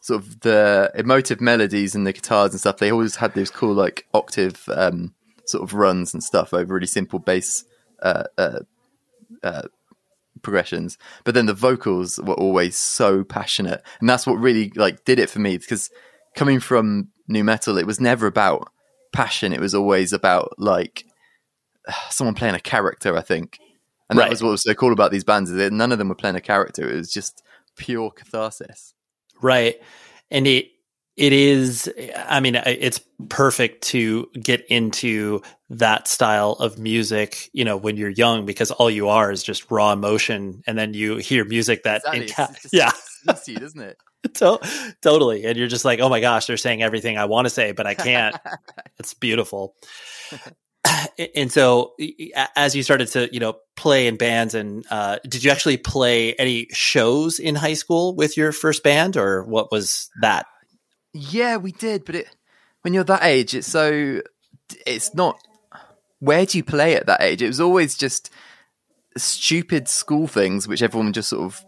sort of the emotive melodies and the guitars and stuff. They always had those cool like octave um, sort of runs and stuff over really simple bass uh, uh, uh, progressions. But then the vocals were always so passionate, and that's what really like did it for me. Because coming from nu metal, it was never about passion. It was always about like someone playing a character. I think, and that Right. was what was so cool about these bands. Is that none of them were playing a character. It was just pure catharsis. Right. And it it is I mean it's perfect to get into that style of music, you know, when you're young because all you are is just raw emotion and then you hear music that Exactly. It's- inca- it's just yeah, easy, doesn't it? to- totally. And you're just like, "Oh my gosh, they're saying everything I want to say, but I can't." it's beautiful. and so as you started to, you know, play in bands and uh did you actually play any shows in high school with your first band or what was that? Yeah, we did, but it when you're that age, it's so it's not. Where do you play at that age? It was always just stupid school things, which everyone just sort of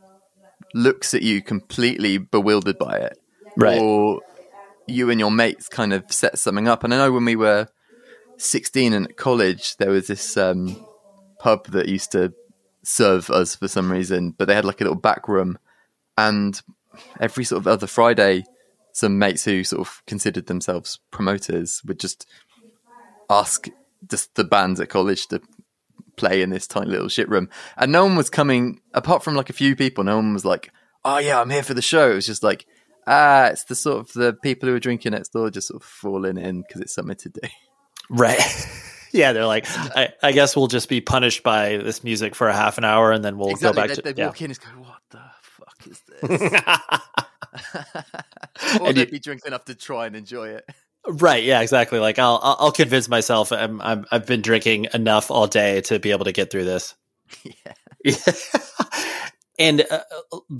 looks at you completely bewildered by it, Right. Or you and your mates kind of set something up. And I know when we were 16 and at college, there was this um, pub that used to serve us for some reason, but they had like a little back room, and every sort of other Friday some mates who sort of considered themselves promoters would just ask just the bands at college to play in this tiny little shit room. And no one was coming, apart from like a few people, no one was like, oh yeah, I'm here for the show. It was just like, ah, it's the sort of the people who are drinking next door just sort of falling in because it's something to do. Right. yeah, they're like, I, I guess we'll just be punished by this music for a half an hour and then we'll go back They'd, to they'd yeah. walk in and just go, what the fuck is this? or And they'd you- be drunk enough to try and enjoy it. right, yeah, exactly. Like I'll I'll convince myself I'm, I'm I've been drinking enough all day to be able to get through this. Yeah. and uh,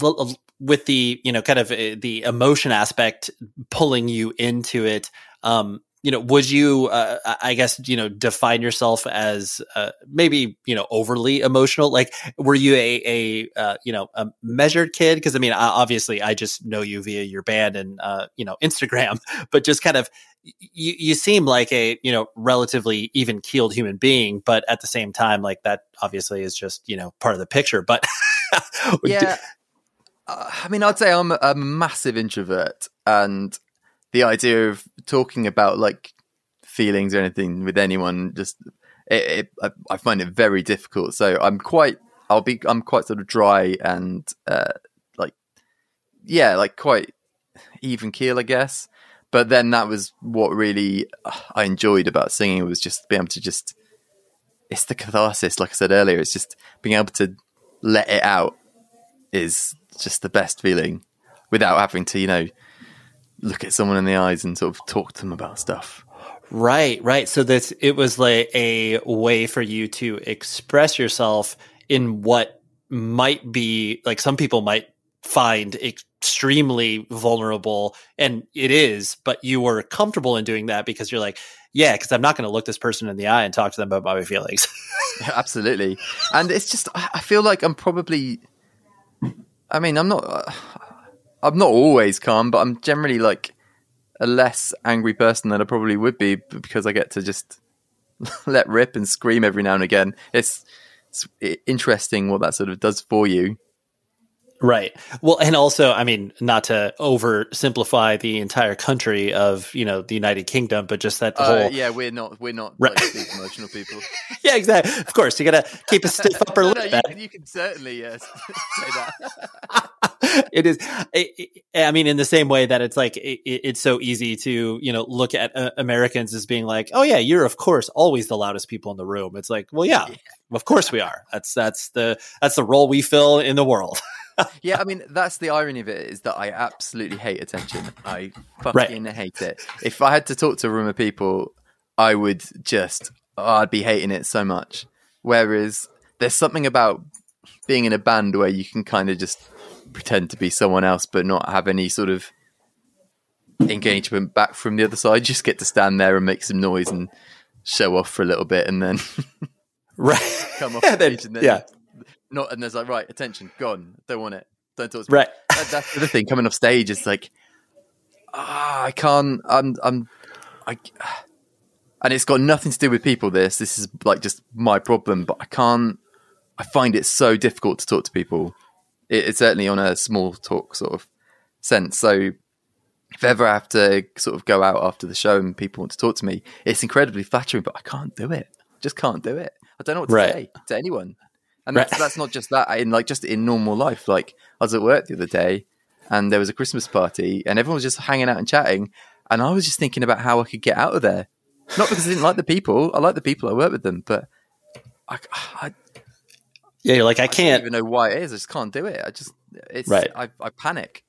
l- with the you know kind of uh, the emotion aspect pulling you into it um you know would you uh, I- guess you know define yourself as uh, maybe you know overly emotional like were you a a uh, you know a measured kid because i mean obviously i just know you via your band and uh you know instagram but just kind of you you seem like a you know relatively even keeled human being but at the same time like that obviously is just you know part of the picture but yeah. Uh, I mean, I'd say I'm a massive introvert, and the idea of talking about like feelings or anything with anyone just it, it, I, find it very difficult. So I'm quite, I'll be, I'm quite sort of dry and uh, like, yeah, like quite even keel, I guess. But then that was what really uh, I enjoyed about singing was just being able to just, it's the catharsis. Like I said earlier, it's just being able to let it out is just the best feeling without having to, you know, look at someone in the eyes and sort of talk to them about stuff. Right, right. So this it was like a way for you to express yourself in what might be like some people might find extremely vulnerable and it is, but you were comfortable in doing that because you're like, yeah, because I'm not going to look this person in the eye and talk to them about my feelings. Absolutely. And it's just, I I feel like I'm probably, I mean, I'm not, uh, I'm not always calm, but I'm generally like a less angry person than I probably would be because I get to just let rip and scream every now and again. It's, it's interesting what that sort of does for you. Right. Well, and also, I mean, not to oversimplify the entire country of, you know, the United Kingdom, but just that Uh, whole yeah, we're not, we're not Right. like, big emotional people. yeah, exactly. Of course, you got to keep a stiff upper No, lip. no, you, can, you can certainly uh, say that. it is. It, it- I mean, in the same way that it's like it, it- it's so easy to you know look at uh, Americans as being like, oh yeah, you're of course always the loudest people in the room. It's like, well, yeah, of course we are. That's that's the that's the role we fill in the world. Yeah, I mean that's the irony of it is that I absolutely hate attention. I fucking hate it. If I had to talk to a room of people, I would just oh, I'd be hating it so much. Whereas there's something about being in a band where you can kind of just pretend to be someone else, but not have any sort of engagement back from the other side. Just get to stand there and make some noise and show off for a little bit, and then right. come off And then- stage, and then yeah. Not. And there's like, right, attention, gone. Don't want it. Don't talk to me. Right. That- that's the thing. Coming off stage, it's like, ah, I can't. I'm. I'm. I. And it's got nothing to do with people. This. This is like just my problem. But I can't. I find it so difficult to talk to people. It, it's certainly on a small talk sort of sense. So if ever I have to sort of go out after the show and people want to talk to me, it's incredibly flattering, but I can't do it. Just can't do it. I don't know what to Right. say to anyone. And Right. that's, that's not just that in like just in normal life. Like I was at work the other day and there was a Christmas party and everyone was just hanging out and chatting. And I was just thinking about how I could get out of there. Not because I didn't like the people. I like the people I work with them, but I, I Yeah, you're like I don't can't. even know why it is. I just can't do it. I just, it's, Right. I, I panic.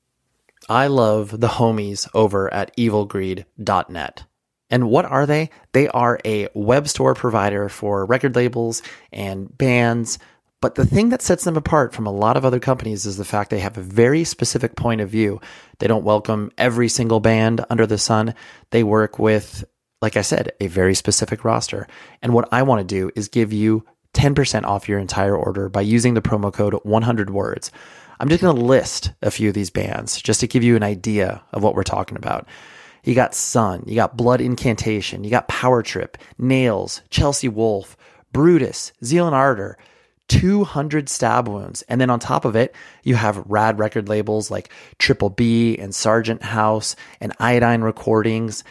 I love the homies over at evilgreed.net. And what are they? They are a web store provider for record labels and bands. But the thing that sets them apart from a lot of other companies is the fact they have a very specific point of view. They don't welcome every single band under the sun. They work with, like I said, a very specific roster. And what I want to do is give you 10% off your entire order by using the promo code 100 words. I'm just going to list a few of these bands just to give you an idea of what we're talking about. You got Sun, you got Blood Incantation, you got Power Trip, Nails, Chelsea Wolfe, Brutus, Zeal and Ardor, 200 stab wounds. And then on top of it, you have rad record labels like Triple B and Sargent House and Iodine Recordings.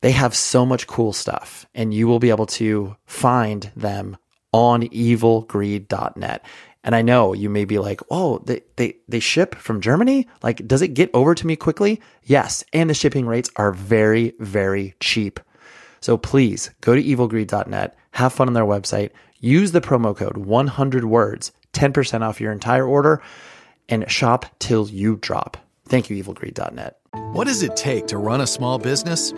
They have so much cool stuff, and you will be able to find them on evilgreed.net. And I know you may be like, oh, they, they, they ship from Germany? Like, does it get over to me quickly? Yes. And the shipping rates are very, very cheap. So please go to evilgreed.net, have fun on their website, use the promo code 100 words, 10% off your entire order, and shop till you drop. Thank you, evilgreed.net. What does it take to run a small business?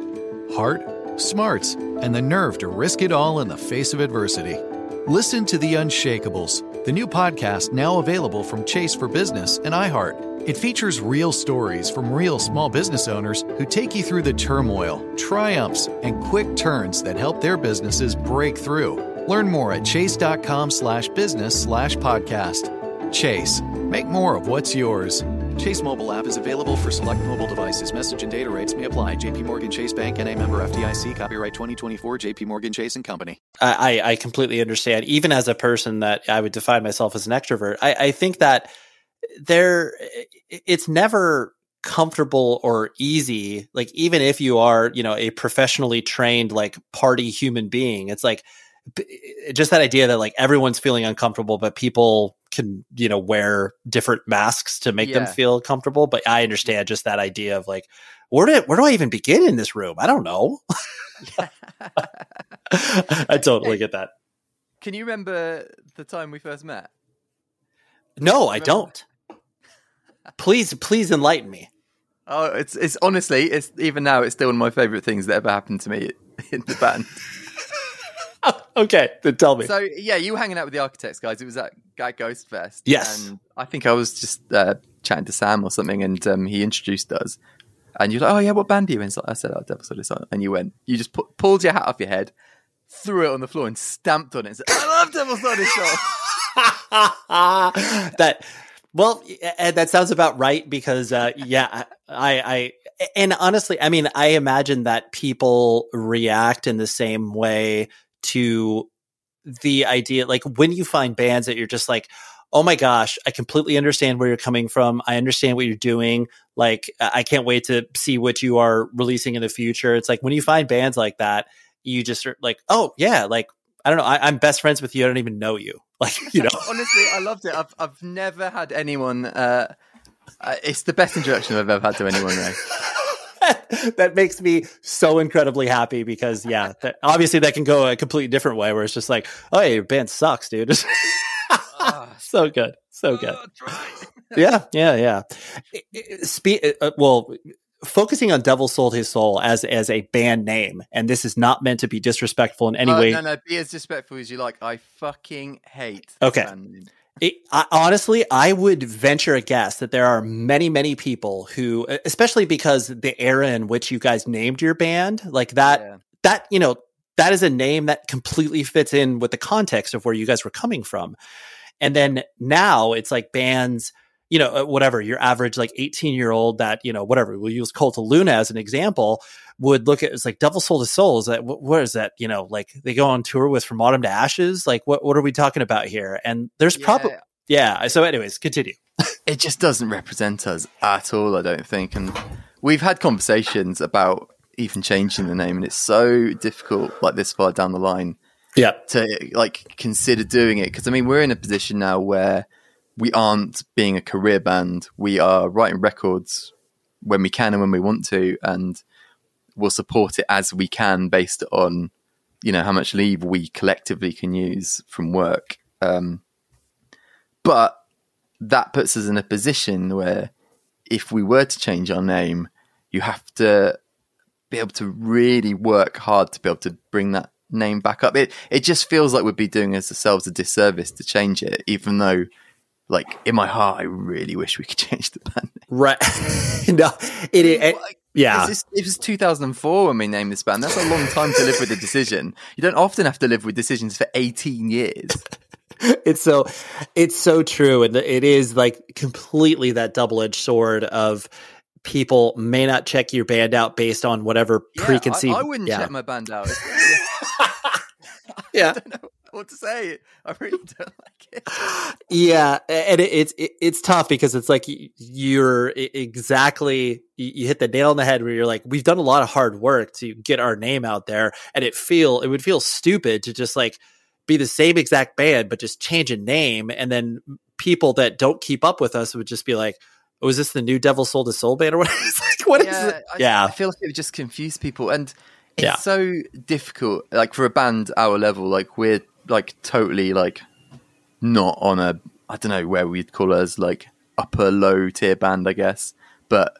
Heart, smarts, and the nerve to risk it all in the face of adversity. Listen to The Unshakables, the new podcast now available from Chase for Business and iHeart. It features real stories from real small business owners who take you through the turmoil, triumphs, and quick turns that help their businesses break through. Learn more at chase.com slash business slash podcast. Chase, make more of what's yours. Chase mobile app is available for select mobile devices. Message and data rates may apply. JP Morgan Chase Bank and a member FDIC. Copyright 2024 JP Morgan Chase and Company. I, I completely understand. Even as a person that I would define myself as an extrovert, I, I think that there, it's never comfortable or easy. Like even if you are, you know, a professionally trained like party human being, it's like just that idea that like everyone's feeling uncomfortable, but people can, you know, wear different masks to make them feel comfortable. But I mm-hmm. understand just that idea of like, where do where do I even begin in this room? I don't know. I totally get that. Can you remember the time we first met? No, I don't. Please, please enlighten me. Oh, it's it's honestly, it's even now, it's still one of my favourite things that ever happened to me in the band. Okay, then tell me. so yeah, you were hanging out with the architects guys. It was at Guy Ghost Fest. Yes. and I think I was just uh, chatting to Sam or something, and um, he introduced us. And you're like, "Oh yeah, what band are you in?" So I said, "Oh, Devil's Silent." And you went, you just pu- pulled your hat off your head, threw it on the floor, and stamped on it. And said, "I love Devil's Silent." that well, that sounds about right because uh, yeah, I, I and honestly, I mean, I imagine that people react in the same way to the idea, like when you find bands that you're just like. Oh my gosh, I completely understand where you're coming from. I understand what you're doing. Like, I can't wait to see what you are releasing in the future. It's like when you find bands like that, you just are like, oh, yeah, like, I don't know. I, I'm best friends with you. I don't even know you. Like, you know, Honestly, I loved it. I've I've never had anyone. Uh, uh, it's the best introduction I've ever had to anyone. Ray. that makes me so incredibly happy because yeah, that, obviously that can go a completely different way where it's just like, oh, yeah, your band sucks, dude. so good, so good. Oh, try. yeah, yeah, yeah. Spe- uh, well, focusing on Devil Sold His Soul as as a band name, and this is not meant to be disrespectful in any Uh, way. No, no, be as disrespectful as you like. I fucking hate. Okay. It, I, honestly, I would venture a guess that there are many, many people who, especially because the era in which you guys named your band, like that, Yeah. that you know, that is a name that completely fits in with the context of where you guys were coming from. And then now it's like bands, you know, uh, whatever your average like 18 year old that, you know, whatever we'll use Cult of Luna as an example would look at it's like Devil Soul to Soul. Is that what, what is that? You know, like they go on tour with From Autumn to Ashes. Like what, what are we talking about here? And there's probably, Yeah, yeah. So anyways, continue. it just doesn't represent us at all. I don't think, and we've had conversations about even changing the name, and it's so difficult, like this far down the line, Yeah. to like consider doing it because I mean we're in a position now where we aren't being a career band. We are writing records when we can and when we want to, and we'll support it as we can based on you know how much leave we collectively can use from work. Um, but that puts us in a position where if we were to change our name, you have to be able to really work hard to be able to bring that name back up. It it just feels like we'd be doing ourselves a disservice to change it, even though, like in my heart, I really wish we could change the band. name. Right. no, it, it, it- yeah. It was 2004 when we named this band. That's a long time to live with a decision. You don't often have to live with decisions for 18 years. it's so it's so true and it is like completely that double-edged sword of people may not check your band out based on whatever Yeah, preconceived I, wouldn't yeah. check my band out. Yeah I what to say. I really don't like it. yeah and it, it's it, it's tough because it's like you're exactly you you hit the nail on the head where you're like we've done a lot of hard work to get our name out there and it feel it would feel stupid to just like be the same exact band but just change a name and then people that don't keep up with us would just be like oh is this the new devil soul to soul band or what it's like what is yeah, it I, yeah I feel like it would just confuse people, and it's Yeah. so difficult. Like for a band our level, like we're like totally like not on a I don't know where we'd call us like upper low tier band, I guess, but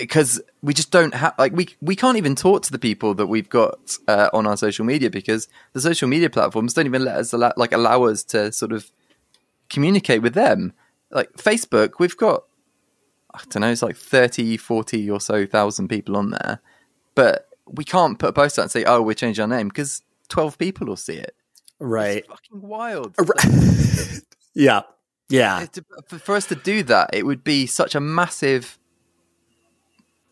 because we just don't have like we we can't even talk to the people that we've got uh, on our social media because the social media platforms don't even let us allow, like allow us to sort of communicate with them. Like Facebook, we've got I don't know, it's like 30, 40 or so thousand people on there. But we can't put a post out and say, oh, we're changing our name because 12 people will see it. Right It's fucking wild. yeah yeah to- for, us to do that, it would be such a massive,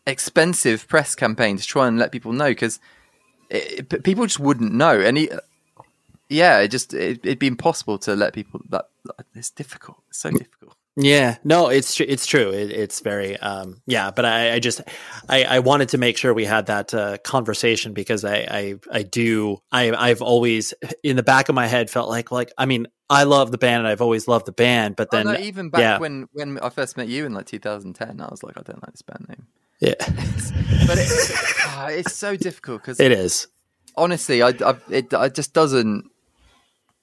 expensive press campaign to try and let people know because people just wouldn't know. And he, yeah, it just, it, it'd be impossible to let people that, it's difficult. It's so difficult. Yeah, no, it's tr- it's true. It, it's very um, yeah, but I, I just I, I wanted to make sure we had that uh, conversation because I, I I do I I've always in the back of my head felt like like I mean I love the band and I've always loved the band, but Oh, then no, even back yeah. when, when I first met you in like 2010, I was like, I don't like this band name. yeah, But it, ah, it's so difficult because it is honestly, I, I, it, it just doesn't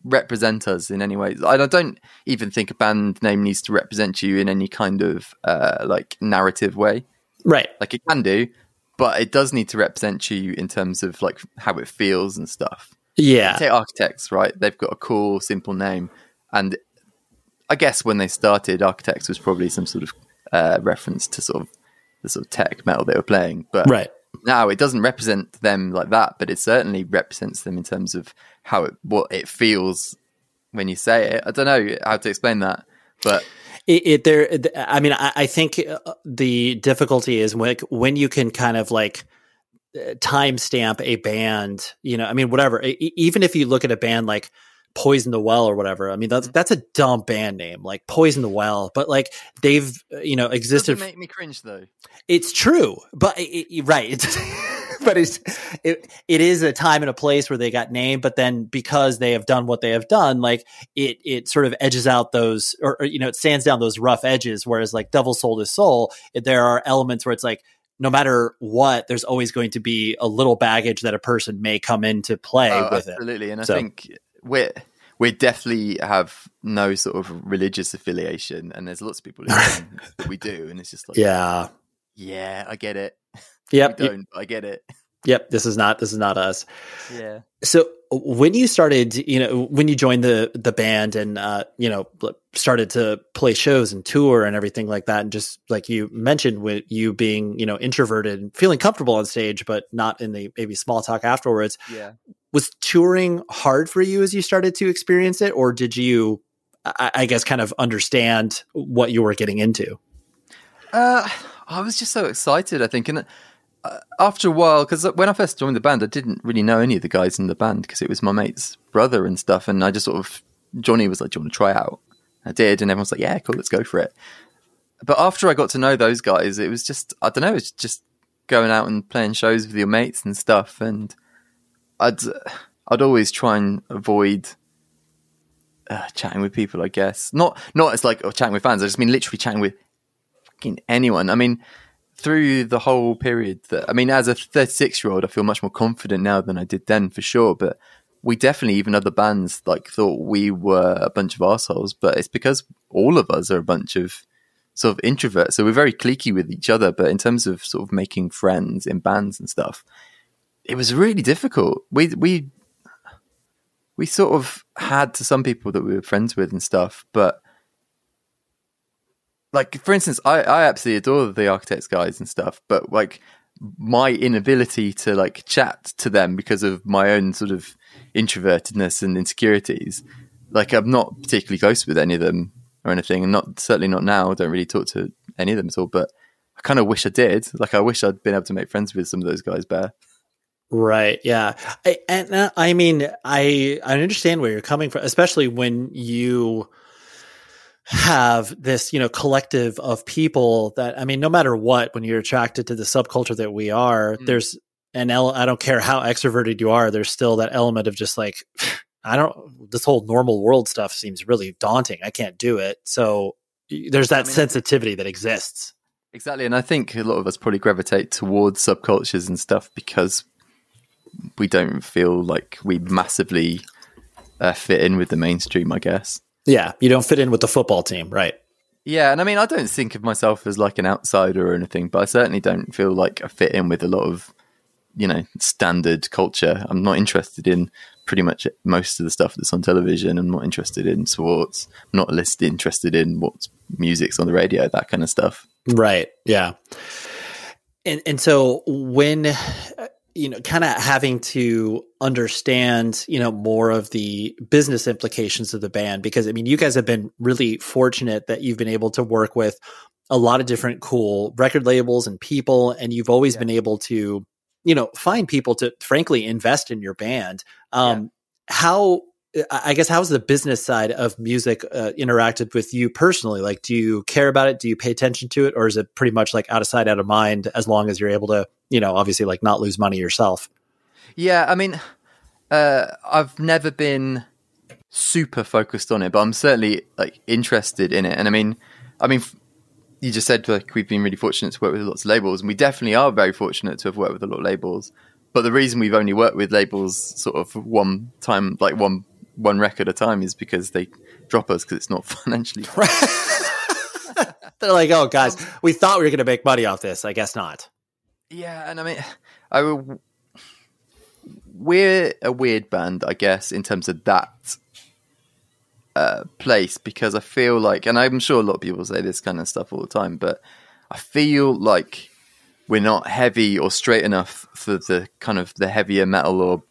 represent us in any way. I don't even think a band name needs to represent you in any kind of uh, like narrative way. right. Like it can do, but it does need to represent you in terms of like how it feels and stuff. Yeah, Take Architects, right? They've got a cool, simple name, and I guess when they started, Architects was probably some sort of uh, reference to sort of the sort of tech metal they were playing, but right. Now it doesn't represent them like that, but it certainly represents them in terms of how it what it feels when you say it. I don't know how to explain that, but it, it there i mean I, I think uh, the difficulty is when when you can kind of like uh, timestamp a band you know i mean whatever even if you look at a band like poison the well or whatever i mean that's mm-hmm. that's a dumb band name like poison the well but like they've you know existed doesn't make me cringe though. it's true, but it, it- right. It's, but it's it, it is a time and a place where they got named, but then because they have done what they have done, like it it sort of edges out those, or, or, you know, it sands down those rough edges. Whereas like Devil Sold His Soul, there are elements where it's like no matter what, there's always going to be a little baggage that a person may come into play Oh, with it. absolutely, and I So- think we we definitely have no sort of religious affiliation, and there's lots of people that we do, and it's just like Yeah, Yeah, I get it. Yep. We don't, I get it. Yep. This is not this is not us. Yeah. So when you started, you know, when you joined the the band and uh, you know started to play shows and tour and everything like that, and just like you mentioned, with you being you know introverted and feeling comfortable on stage, but not in the maybe small talk afterwards. Yeah. Was touring hard for you as you started to experience it, or did you, I, I guess, kind of understand what you were getting into? Uh, I was just so excited. I think, and uh, after a while, because when I first joined the band, I didn't really know any of the guys in the band because it was my mate's brother and stuff. And I just sort of Johnny was like, "Do you want to try out?" I did, and everyone's like, "Yeah, cool, let's go for it." But after I got to know those guys, it was just I don't know, it's just going out and playing shows with your mates and stuff. And I'd I'd always try and avoid. Uh, chatting with people, I guess. Not not as like oh, chatting with fans. I just mean literally chatting with fucking anyone. I mean, through the whole period that I mean, as a 36 year old, I feel much more confident now than I did then for sure. But we definitely, even other bands, like thought we were a bunch of assholes. But it's because all of us are a bunch of sort of introverts, so we're very cliquey with each other. But in terms of sort of making friends in bands and stuff, it was really difficult. We we we sort of had to some people that we were friends with and stuff, but like for instance, I, I absolutely adore the architects guys and stuff, but like my inability to like chat to them because of my own sort of introvertedness and insecurities, like I'm not particularly close with any of them or anything, and not certainly not now. I don't really talk to any of them at all, but I kind of wish I did. Like I wish I'd been able to make friends with some of those guys better. Right. Yeah. I, and uh, I mean, I I understand where you're coming from, especially when you have this, you know, collective of people that, I mean, no matter what, when you're attracted to the subculture that we are, mm. there's an ele- I don't care how extroverted you are, there's still that element of just like, I don't, this whole normal world stuff seems really daunting. I can't do it. So there's that I mean, sensitivity that exists. Exactly. And I think a lot of us probably gravitate towards subcultures and stuff because we don't feel like we massively uh, fit in with the mainstream, I guess. Yeah, you don't fit in with the football team, right? Yeah, and I mean, I don't think of myself as like an outsider or anything, but I certainly don't feel like I fit in with a lot of, you know, standard culture. I'm not interested in pretty much most of the stuff that's on television. I'm not interested in sports. I'm not list interested in what music's on the radio, that kind of stuff. Right. Yeah. And and so when you know, kind of having to understand, you know, more of the business implications of the band because I mean, you guys have been really fortunate that you've been able to work with a lot of different cool record labels and people and you've always yeah. been able to, you know, find people to frankly invest in your band. Um yeah. how I guess how's the business side of music uh, interacted with you personally? Like, do you care about it? Do you pay attention to it, or is it pretty much like out of sight, out of mind? As long as you're able to, you know, obviously like not lose money yourself. Yeah, I mean, uh, I've never been super focused on it, but I'm certainly like interested in it. And I mean, I mean, you just said like we've been really fortunate to work with lots of labels, and we definitely are very fortunate to have worked with a lot of labels. But the reason we've only worked with labels sort of one time, like one one record at a time is because they drop us because it's not financially. They're like, oh, guys, we thought we were going to make money off this. I guess not. Yeah, and I mean, I we're a weird band, I guess, in terms of that uh, place because I feel like, and I'm sure a lot of people say this kind of stuff all the time, but I feel like we're not heavy or straight enough for the kind of the heavier metal or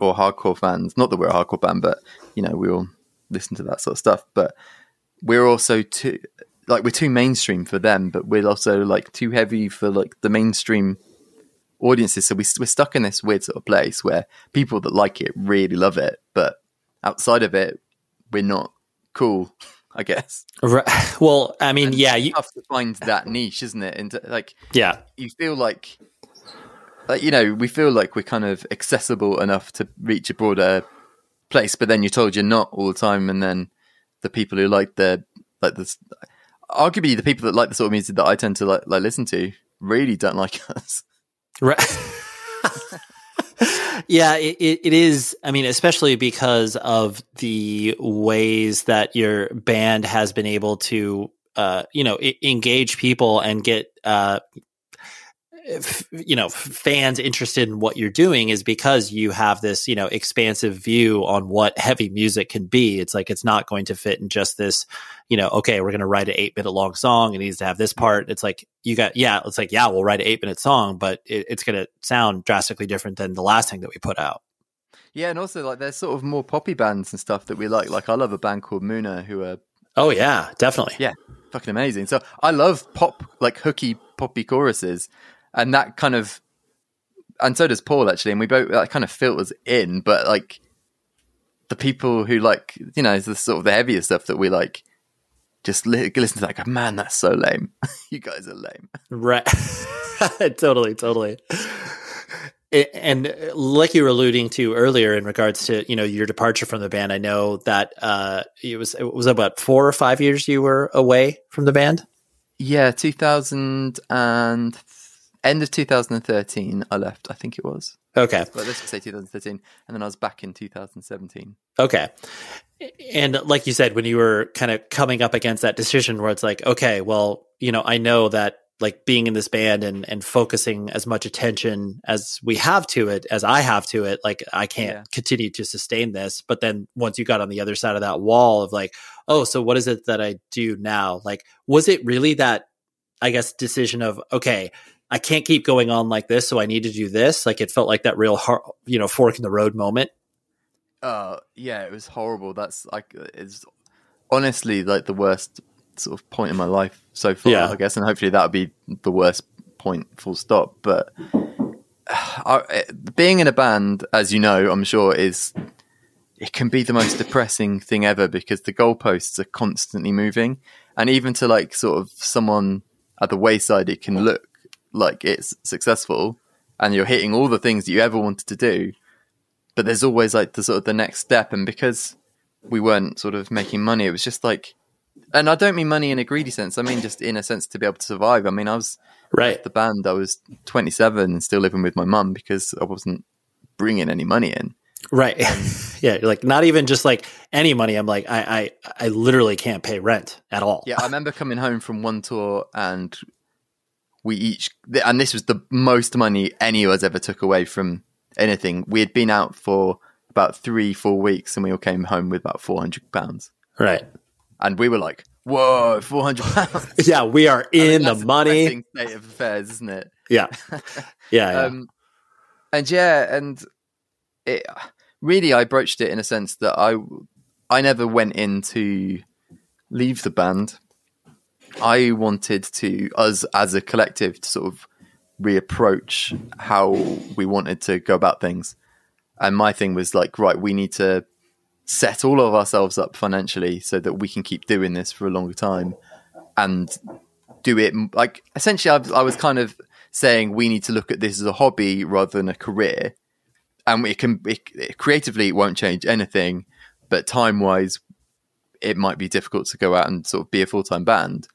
or hardcore fans. Not that we're a hardcore band, but you know we all listen to that sort of stuff. But we're also too like we're too mainstream for them, but we're also like too heavy for like the mainstream audiences. So we, we're stuck in this weird sort of place where people that like it really love it, but outside of it, we're not cool. I guess. Right. Well, I mean, and yeah, you have to find that niche, isn't it? And like, yeah, you feel like like you know we feel like we're kind of accessible enough to reach a broader place but then you're told you're not all the time and then the people who like the like this arguably the people that like the sort of music that I tend to like, like listen to really don't like us. Right. Yeah it, it is i mean especially because of the ways that your band has been able to uh, you know, engage people and get, uh, you know, f- fans interested in what you're doing is because you have this, you know, expansive view on what heavy music can be. It's like, it's not going to fit in just this, you know, okay, we're going to write an eight minute long song. It needs to have this part. It's like, you got, yeah, it's like, yeah, we'll write an eight minute song, but it, it's going to sound drastically different than the last thing that we put out. Yeah, and also like there's sort of more poppy bands and stuff that we like. Like I love a band called Muna who are Oh yeah, definitely. yeah, fucking amazing. So I love pop like hooky poppy choruses, and that kind of, and so does Paul actually, and we both that kind of filters in. But like the people who like you know the sort of the heavier stuff that we like, just li- listen to that. Go, man, that's so lame. you guys are lame. Right. totally, totally. It- and like you were alluding to earlier in regards to, you know, your departure from the band, I know that uh it was it was about 4 or 5 years you were away from the band. Yeah, two thousand and end of 2013, I left. I think it was. Okay. But let's just say 2013, and then I was back in 2017. Okay. And like you said, when you were kind of coming up against that decision where it's like, okay, well, you know, I know that like being in this band and, and focusing as much attention as we have to it, as I have to it, like I can't Yeah. continue to sustain this. But then once you got on the other side of that wall of like, oh, so what is it that I do now? Like, was it really that, I guess, decision of, okay, I can't keep going on like this, so I need to do this? Like it felt like that real, har you know, fork in the road moment. Uh, yeah, it was horrible. That's like it's honestly like the worst sort of point in my life so far. Yeah. I guess, and hopefully that'll be the worst point, full stop. But I, being in a band, as you know, I'm sure is it can be the most depressing thing ever because the goalposts are constantly moving, and even to like sort of someone at the wayside, it can look like it's successful, and you're hitting all the things that you ever wanted to do but there's always like the sort of the next step and because we weren't sort of making money it was just like and i don't mean money in a greedy sense i mean just in a sense to be able to survive i mean i was Right. the band i was 27 and still living with my mum because i wasn't bringing any money in Right. yeah. Like not even just like any money. I'm like, I, I, I literally can't pay rent at all. yeah i remember coming home from one tour and we each and this was the most money any of us ever took away from anything we had been out for about three four weeks and we all came home with about 400 pounds Right. and we were like, "Whoa, four hundred pounds!" Yeah. We are in the money. state of affairs, isn't it? Yeah. Yeah. yeah. Um, and yeah, and it really, I broached it in a sense that I, I never went in to leave the band. I wanted to us as a collective to sort of reapproach how we wanted to go about things. And my thing was like, right, we need to set all of ourselves up financially so that we can keep doing this for a longer time and do it like essentially I, was- I was kind of saying we need to look at this as a hobby rather than a career and it can it, it- creatively it won't change anything but time wise it might be difficult to go out and sort of be a full-time band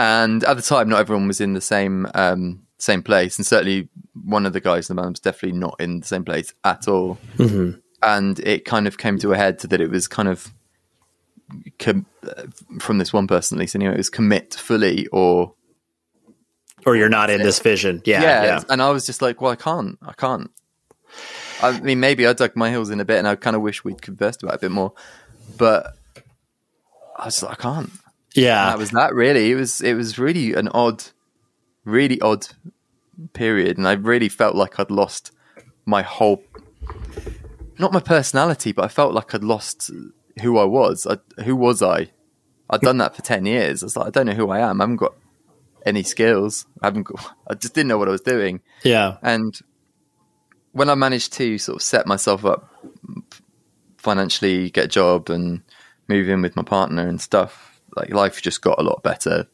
and at the time not everyone was in the same um same place and certainly one of the guys in the band was definitely not in the same place at all and it kind of came to a head that it was kind of com- uh, from this one person at least anyway it was commit fully or or you're not in this vision. Yeah. yeah, Yeah. and I was just like, well, I can't, I can't. I mean, maybe I dug my heels in a bit, and I kind of wish we'd conversed about it a bit more, but I was like, I can't. Yeah. that was that. Really, it was it was really an odd, really odd period, and I really felt like I'd lost my whole, not my personality, but I felt like I'd lost who I was. I, who was I? I'd done that for ten years. I was like, I don't know who I am. I haven't got any skills. I haven't got. I just didn't know what I was doing. yeah. And when I managed to sort of set myself up financially, get a job, and move in with my partner and stuff, like life just got a lot better,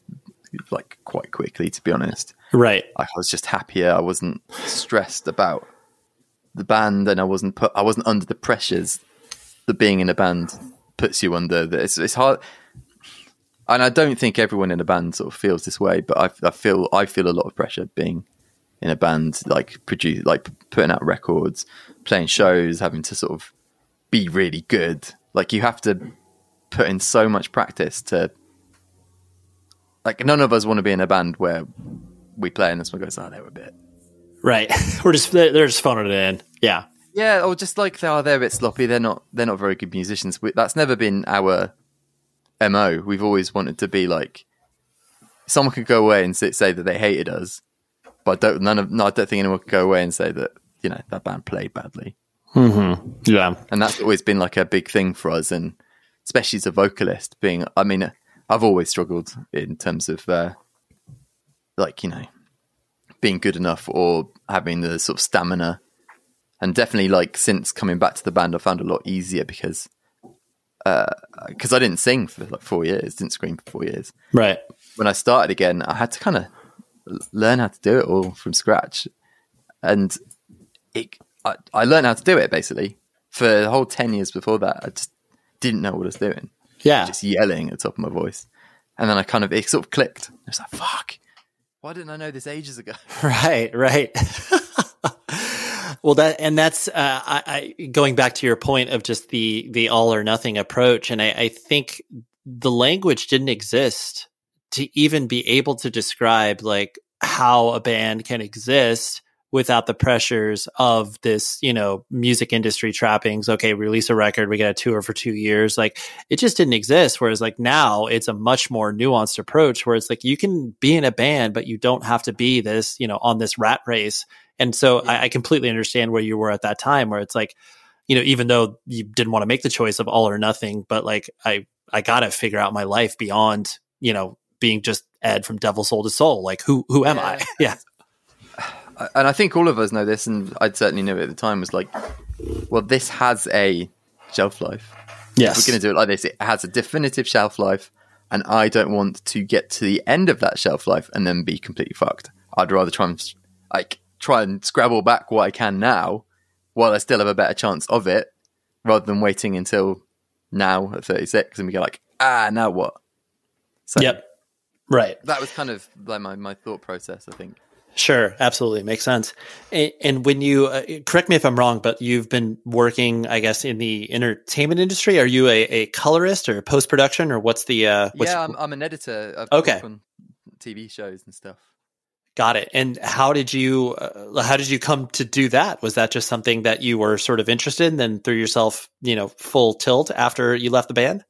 like quite quickly. To be honest, Right. I was just happier. I wasn't stressed about the band, and I wasn't put. I wasn't under the pressures that being in a band puts you under. That It's, it's hard. And I don't think everyone in a band sort of feels this way, but I, I feel I feel a lot of pressure being in a band, like produce, like putting out records, playing shows, having to sort of be really good. Like you have to put in so much practice to like none of us want to be in a band where we play and someone goes, "Oh, they were a bit." Right. We're just they're they're just phoning it in. Yeah. Yeah, or just like they are, they're a bit sloppy. They're not. They're not very good musicians. We, that's never been our mo. We've always wanted to be like someone could go away and say, say that they hated us, but I don't. None of. No, I don't think anyone could go away and say that you know that band played badly. Mm-hmm. Yeah. and that's always been like a big thing for us and especially as a vocalist being i mean i've always struggled in terms of uh, like you know being good enough or having the sort of stamina and definitely like since coming back to the band i found a lot easier because because i didn't sing for like four years didn't scream for four years Right. when I started again, I had to kind of learn how to do it all from scratch, and it, I, I learned how to do it basically for the whole ten years before that. I just didn't know what I was doing, Yeah. just yelling at the top of my voice, and then I kind of it sort of clicked. I was like, "Fuck, why didn't I know this ages ago?" Right, right. well, that and that's uh, I, I going back to your point of just the the all or nothing approach, and I, I think the language didn't exist to even be able to describe like how a band can exist without the pressures of this, you know, music industry trappings. Okay, release a record, we get a tour for two years. Like it just didn't exist. Whereas like now it's a much more nuanced approach where it's like you can be in a band, but you don't have to be this, you know, on this rat race. And so I, I completely understand where you were at that time where it's like, you know, even though you didn't want to make the choice of all or nothing, but like I I gotta figure out my life beyond, you know, being just Ed from Devil Sold His Soul. Like who who am I? Yeah. and I think all of us know this, and I certainly knew it at the time. Was like, well, this has a shelf life. Yes. If we're going to do it like this, it has a definitive shelf life, and I don't want to get to the end of that shelf life and then be completely fucked. I'd rather try and like try and scrabble back what I can now, while I still have a better chance of it, rather than waiting until now at 36 and we go like, ah, now what? So Yep. Right. that was kind of like my, my thought process. I think. Sure, absolutely makes sense. And, and when you uh, correct me if I'm wrong, but you've been working, I guess, in the entertainment industry. Are you a, a colorist or post production, or what's the? Uh, what's, yeah, I'm, I'm an editor. I've Okay. TV shows and stuff. got it. And how did you? Uh, how did you come to do that? Was that just something that you were sort of interested in, then threw yourself, you know, full tilt after you left the band?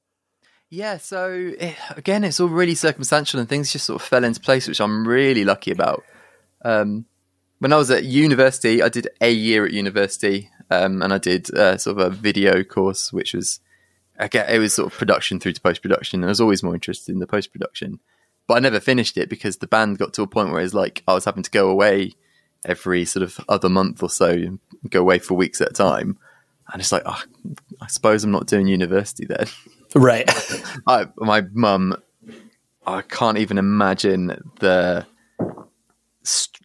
Yeah, so eh, again, it's all really circumstantial and things just sort of fell into place, which I'm really lucky about. Um, when I was at university, I did a year at university, um, and I did uh, sort of a video course, which was again, it was sort of production through to post production. And I was always more interested in the post production, but I never finished it because the band got to a point where it's like I was having to go away every sort of other month or so, and go away for weeks at a time. And it's like, oh, I suppose I'm not doing university then. Right. I, my mum, I can't even imagine the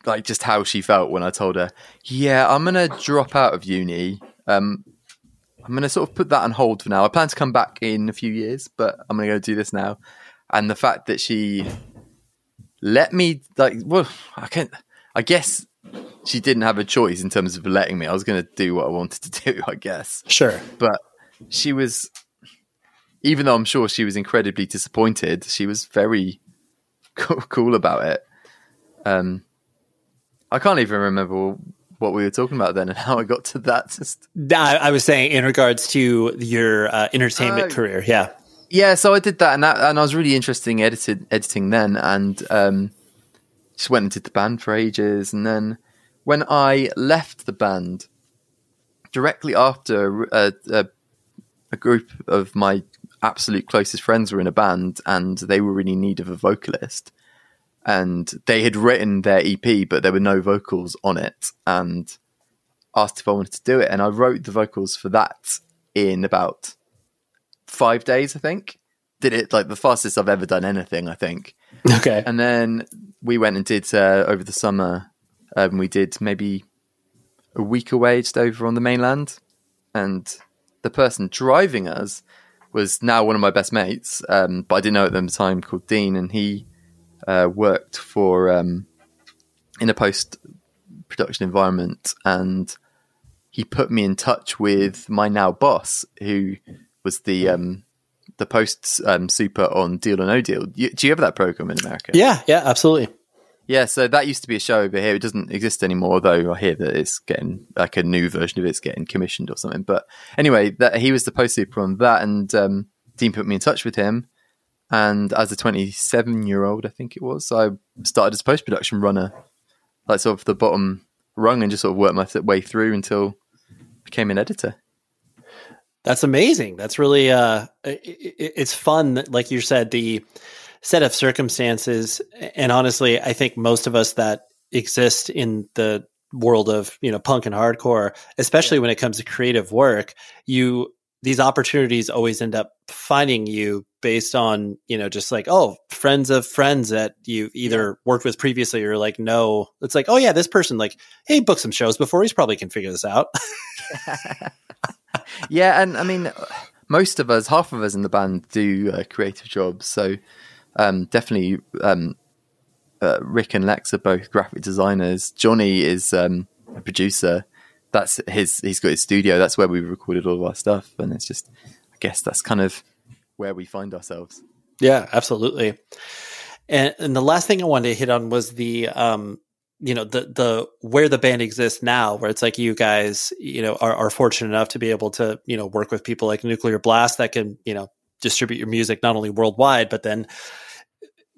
like just how she felt when I told her, "Yeah, I'm gonna drop out of uni. Um, I'm gonna sort of put that on hold for now. I plan to come back in a few years, but I'm gonna go do this now." And the fact that she let me, like, well, I can't. I guess she didn't have a choice in terms of letting me. I was gonna do what I wanted to do, I guess sure. but she was even though i'm sure she was incredibly disappointed she was very cool, cool about it um i can't even remember what we were talking about then and how i got to that just I, I was saying in regards to your uh, entertainment Oh. career. Yeah. yeah so i did that and that and i was really interested in edited, editing then and um just went and did the band for ages and then when i left the band directly after a, a, a group of my absolute closest friends were in a band and they were really in need of a vocalist and they had written their ep but there were no vocals on it and asked if i wanted to do it and i wrote the vocals for that in about five days i think did it like the fastest i've ever done anything i think Okay. and then we went and did uh, over the summer. Um, we did maybe a week away, just over on the mainland. And the person driving us was now one of my best mates, um, but I didn't know at the time called Dean, and he uh, worked for um, in a post production environment, and he put me in touch with my now boss, who was the um, the post um, super on Deal or No Deal. Do you have that program in America? Yeah, yeah, absolutely. Yeah, so that used to be a show over here. It doesn't exist anymore, though. I hear that it's getting like a new version of it's getting commissioned or something. But anyway, that he was the post super on that, and um, Dean put me in touch with him. And as a 27 year old, I think it was, I started as post production runner, like sort of the bottom rung, and just sort of worked my way through until I became an editor. That's amazing. That's really uh, it, it's fun. Like you said, the set of circumstances, and honestly, I think most of us that exist in the world of you know punk and hardcore, especially when it comes to creative work, you these opportunities always end up finding you based on you know just like oh friends of friends that you've either worked with previously or like no it's like oh yeah this person like hey book some shows before he's probably can figure this out yeah, and I mean, most of us, half of us in the band, do uh, creative jobs. So um, definitely, um, uh, Rick and Lex are both graphic designers. Johnny is um, a producer. That's his. He's got his studio. That's where we recorded all of our stuff, and it's just, I guess, that's kind of where we find ourselves. Yeah, absolutely. And, and the last thing I wanted to hit on was the um, you know the the where the band exists now where it's like you guys you know are, are fortunate enough to be able to you know work with people like nuclear blast that can you know distribute your music not only worldwide but then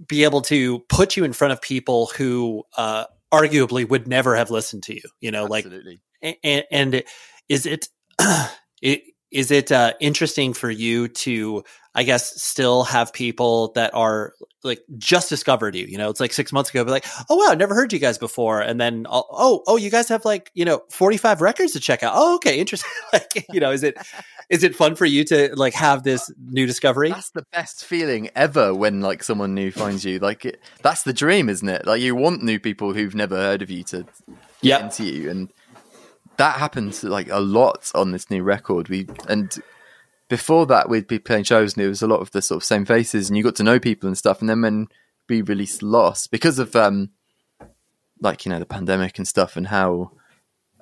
be able to put you in front of people who uh arguably would never have listened to you you know Absolutely. like and, and is it, it is it uh, interesting for you to i guess still have people that are like just discovered you? You know it's like six months ago but like oh wow never heard you guys before. And then oh oh, oh you guys have like you know 45 records to check out. Oh okay interesting. Like you know is it is it fun for you to like have this new discovery? That's the best feeling ever when like someone new finds you. Like it, that's the dream isn't it? Like you want new people who've never heard of you to get yep. into you and that happens like a lot on this new record. We and before that we'd be playing shows and it was a lot of the sort of same faces and you got to know people and stuff. And then when we released Lost, because of um like you know the pandemic and stuff and how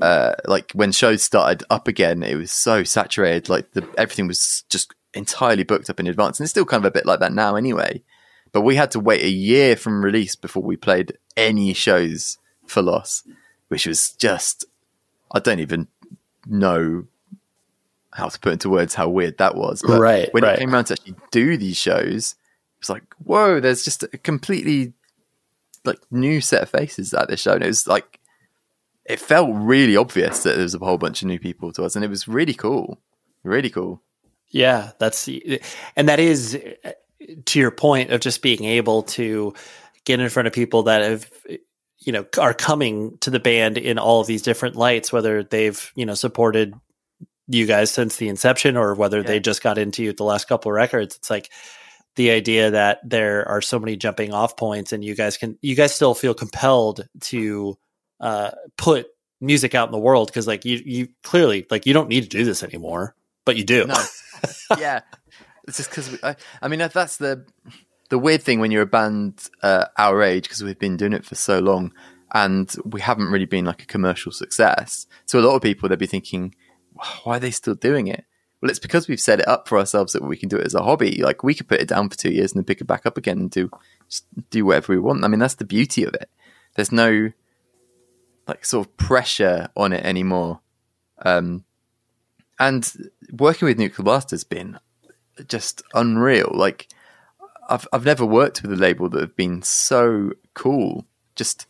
uh like when shows started up again, it was so saturated. Like the everything was just entirely booked up in advance, and it's still kind of a bit like that now anyway. But we had to wait a year from release before we played any shows for Lost, which was just I don't even know how to put into words how weird that was. But right. When right. it came around to actually do these shows, it was like, whoa, there's just a completely like new set of faces at this show. And it was like, it felt really obvious that there was a whole bunch of new people to us. And it was really cool. Really cool. Yeah. That's, and that is to your point of just being able to get in front of people that have you know are coming to the band in all of these different lights whether they've you know supported you guys since the inception or whether yeah. they just got into you the last couple of records it's like the idea that there are so many jumping off points and you guys can you guys still feel compelled to uh, put music out in the world because like you you clearly like you don't need to do this anymore but you do no. yeah it's just because I, I mean that's the the weird thing when you're a band uh, our age, because we've been doing it for so long, and we haven't really been like a commercial success. So a lot of people they'd be thinking, why are they still doing it? Well, it's because we've set it up for ourselves that we can do it as a hobby. Like we could put it down for two years and then pick it back up again and do do whatever we want. I mean, that's the beauty of it. There's no like sort of pressure on it anymore. Um, and working with Nuclear Blast has been just unreal. Like I've I've never worked with a label that have been so cool. Just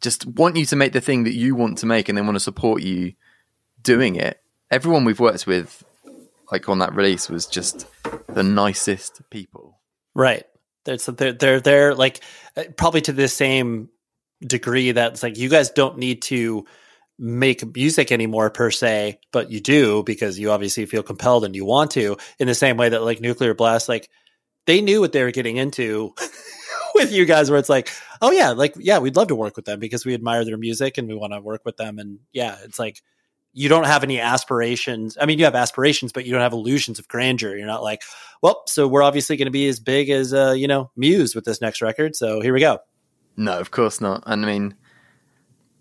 just want you to make the thing that you want to make, and they want to support you doing it. Everyone we've worked with, like on that release, was just the nicest people. Right. They're they're they're, they're like uh, probably to the same degree that it's like you guys don't need to make music anymore per se, but you do because you obviously feel compelled and you want to. In the same way that like Nuclear Blast, like they knew what they were getting into with you guys where it's like oh yeah like yeah we'd love to work with them because we admire their music and we want to work with them. And yeah it's like you don't have any aspirations i mean you have aspirations but you don't have illusions of grandeur. You're not like well so we're obviously going to be as big as uh, you know muse with this next record so here we go. No of course not. And i mean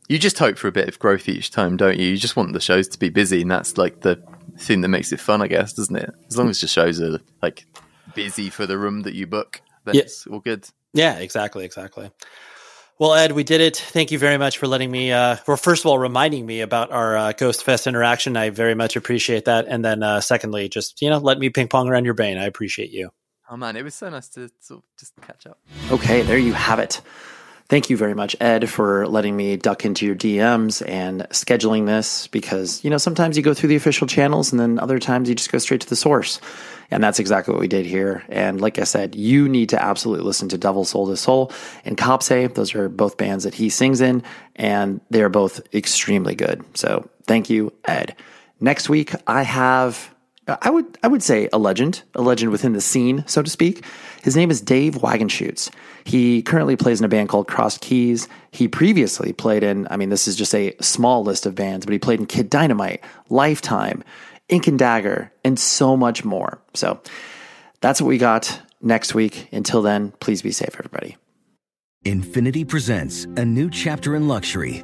you just hope for a bit of growth each time don't you? You just want the shows to be busy and that's like the thing that makes it fun i guess doesn't it? As long as the shows are like busy for the room that you book, then Yeah. it's all good. Yeah, exactly, exactly. Well, Ed, we did it. Thank you very much for letting me, uh, well, first of all, reminding me about our uh, Ghost Fest interaction. I very much appreciate that. And then, uh, secondly, just, you know, let me ping pong around your brain. I appreciate you. Oh man, it was so nice to sort of just catch up. Okay, there you have it. Thank you very much, Ed, for letting me duck into your DMs and scheduling this because, you know, sometimes you go through the official channels and then other times you just go straight to the source. And that's exactly what we did here. And like I said, you need to absolutely listen to Devil Sold His Soul and Copse. Those are both bands that he sings in, and they are both extremely good. So thank you, Ed. Next week, I have I would I would say a legend, a legend within the scene, so to speak. His name is Dave Wagenschutz. He currently plays in a band called Cross Keys. He previously played in, I mean, this is just a small list of bands, but he played in Kid Dynamite, Lifetime, Ink and Dagger, and so much more. So that's what we got next week. Until then, please be safe, everybody. Infiniti presents a new chapter in luxury,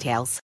details.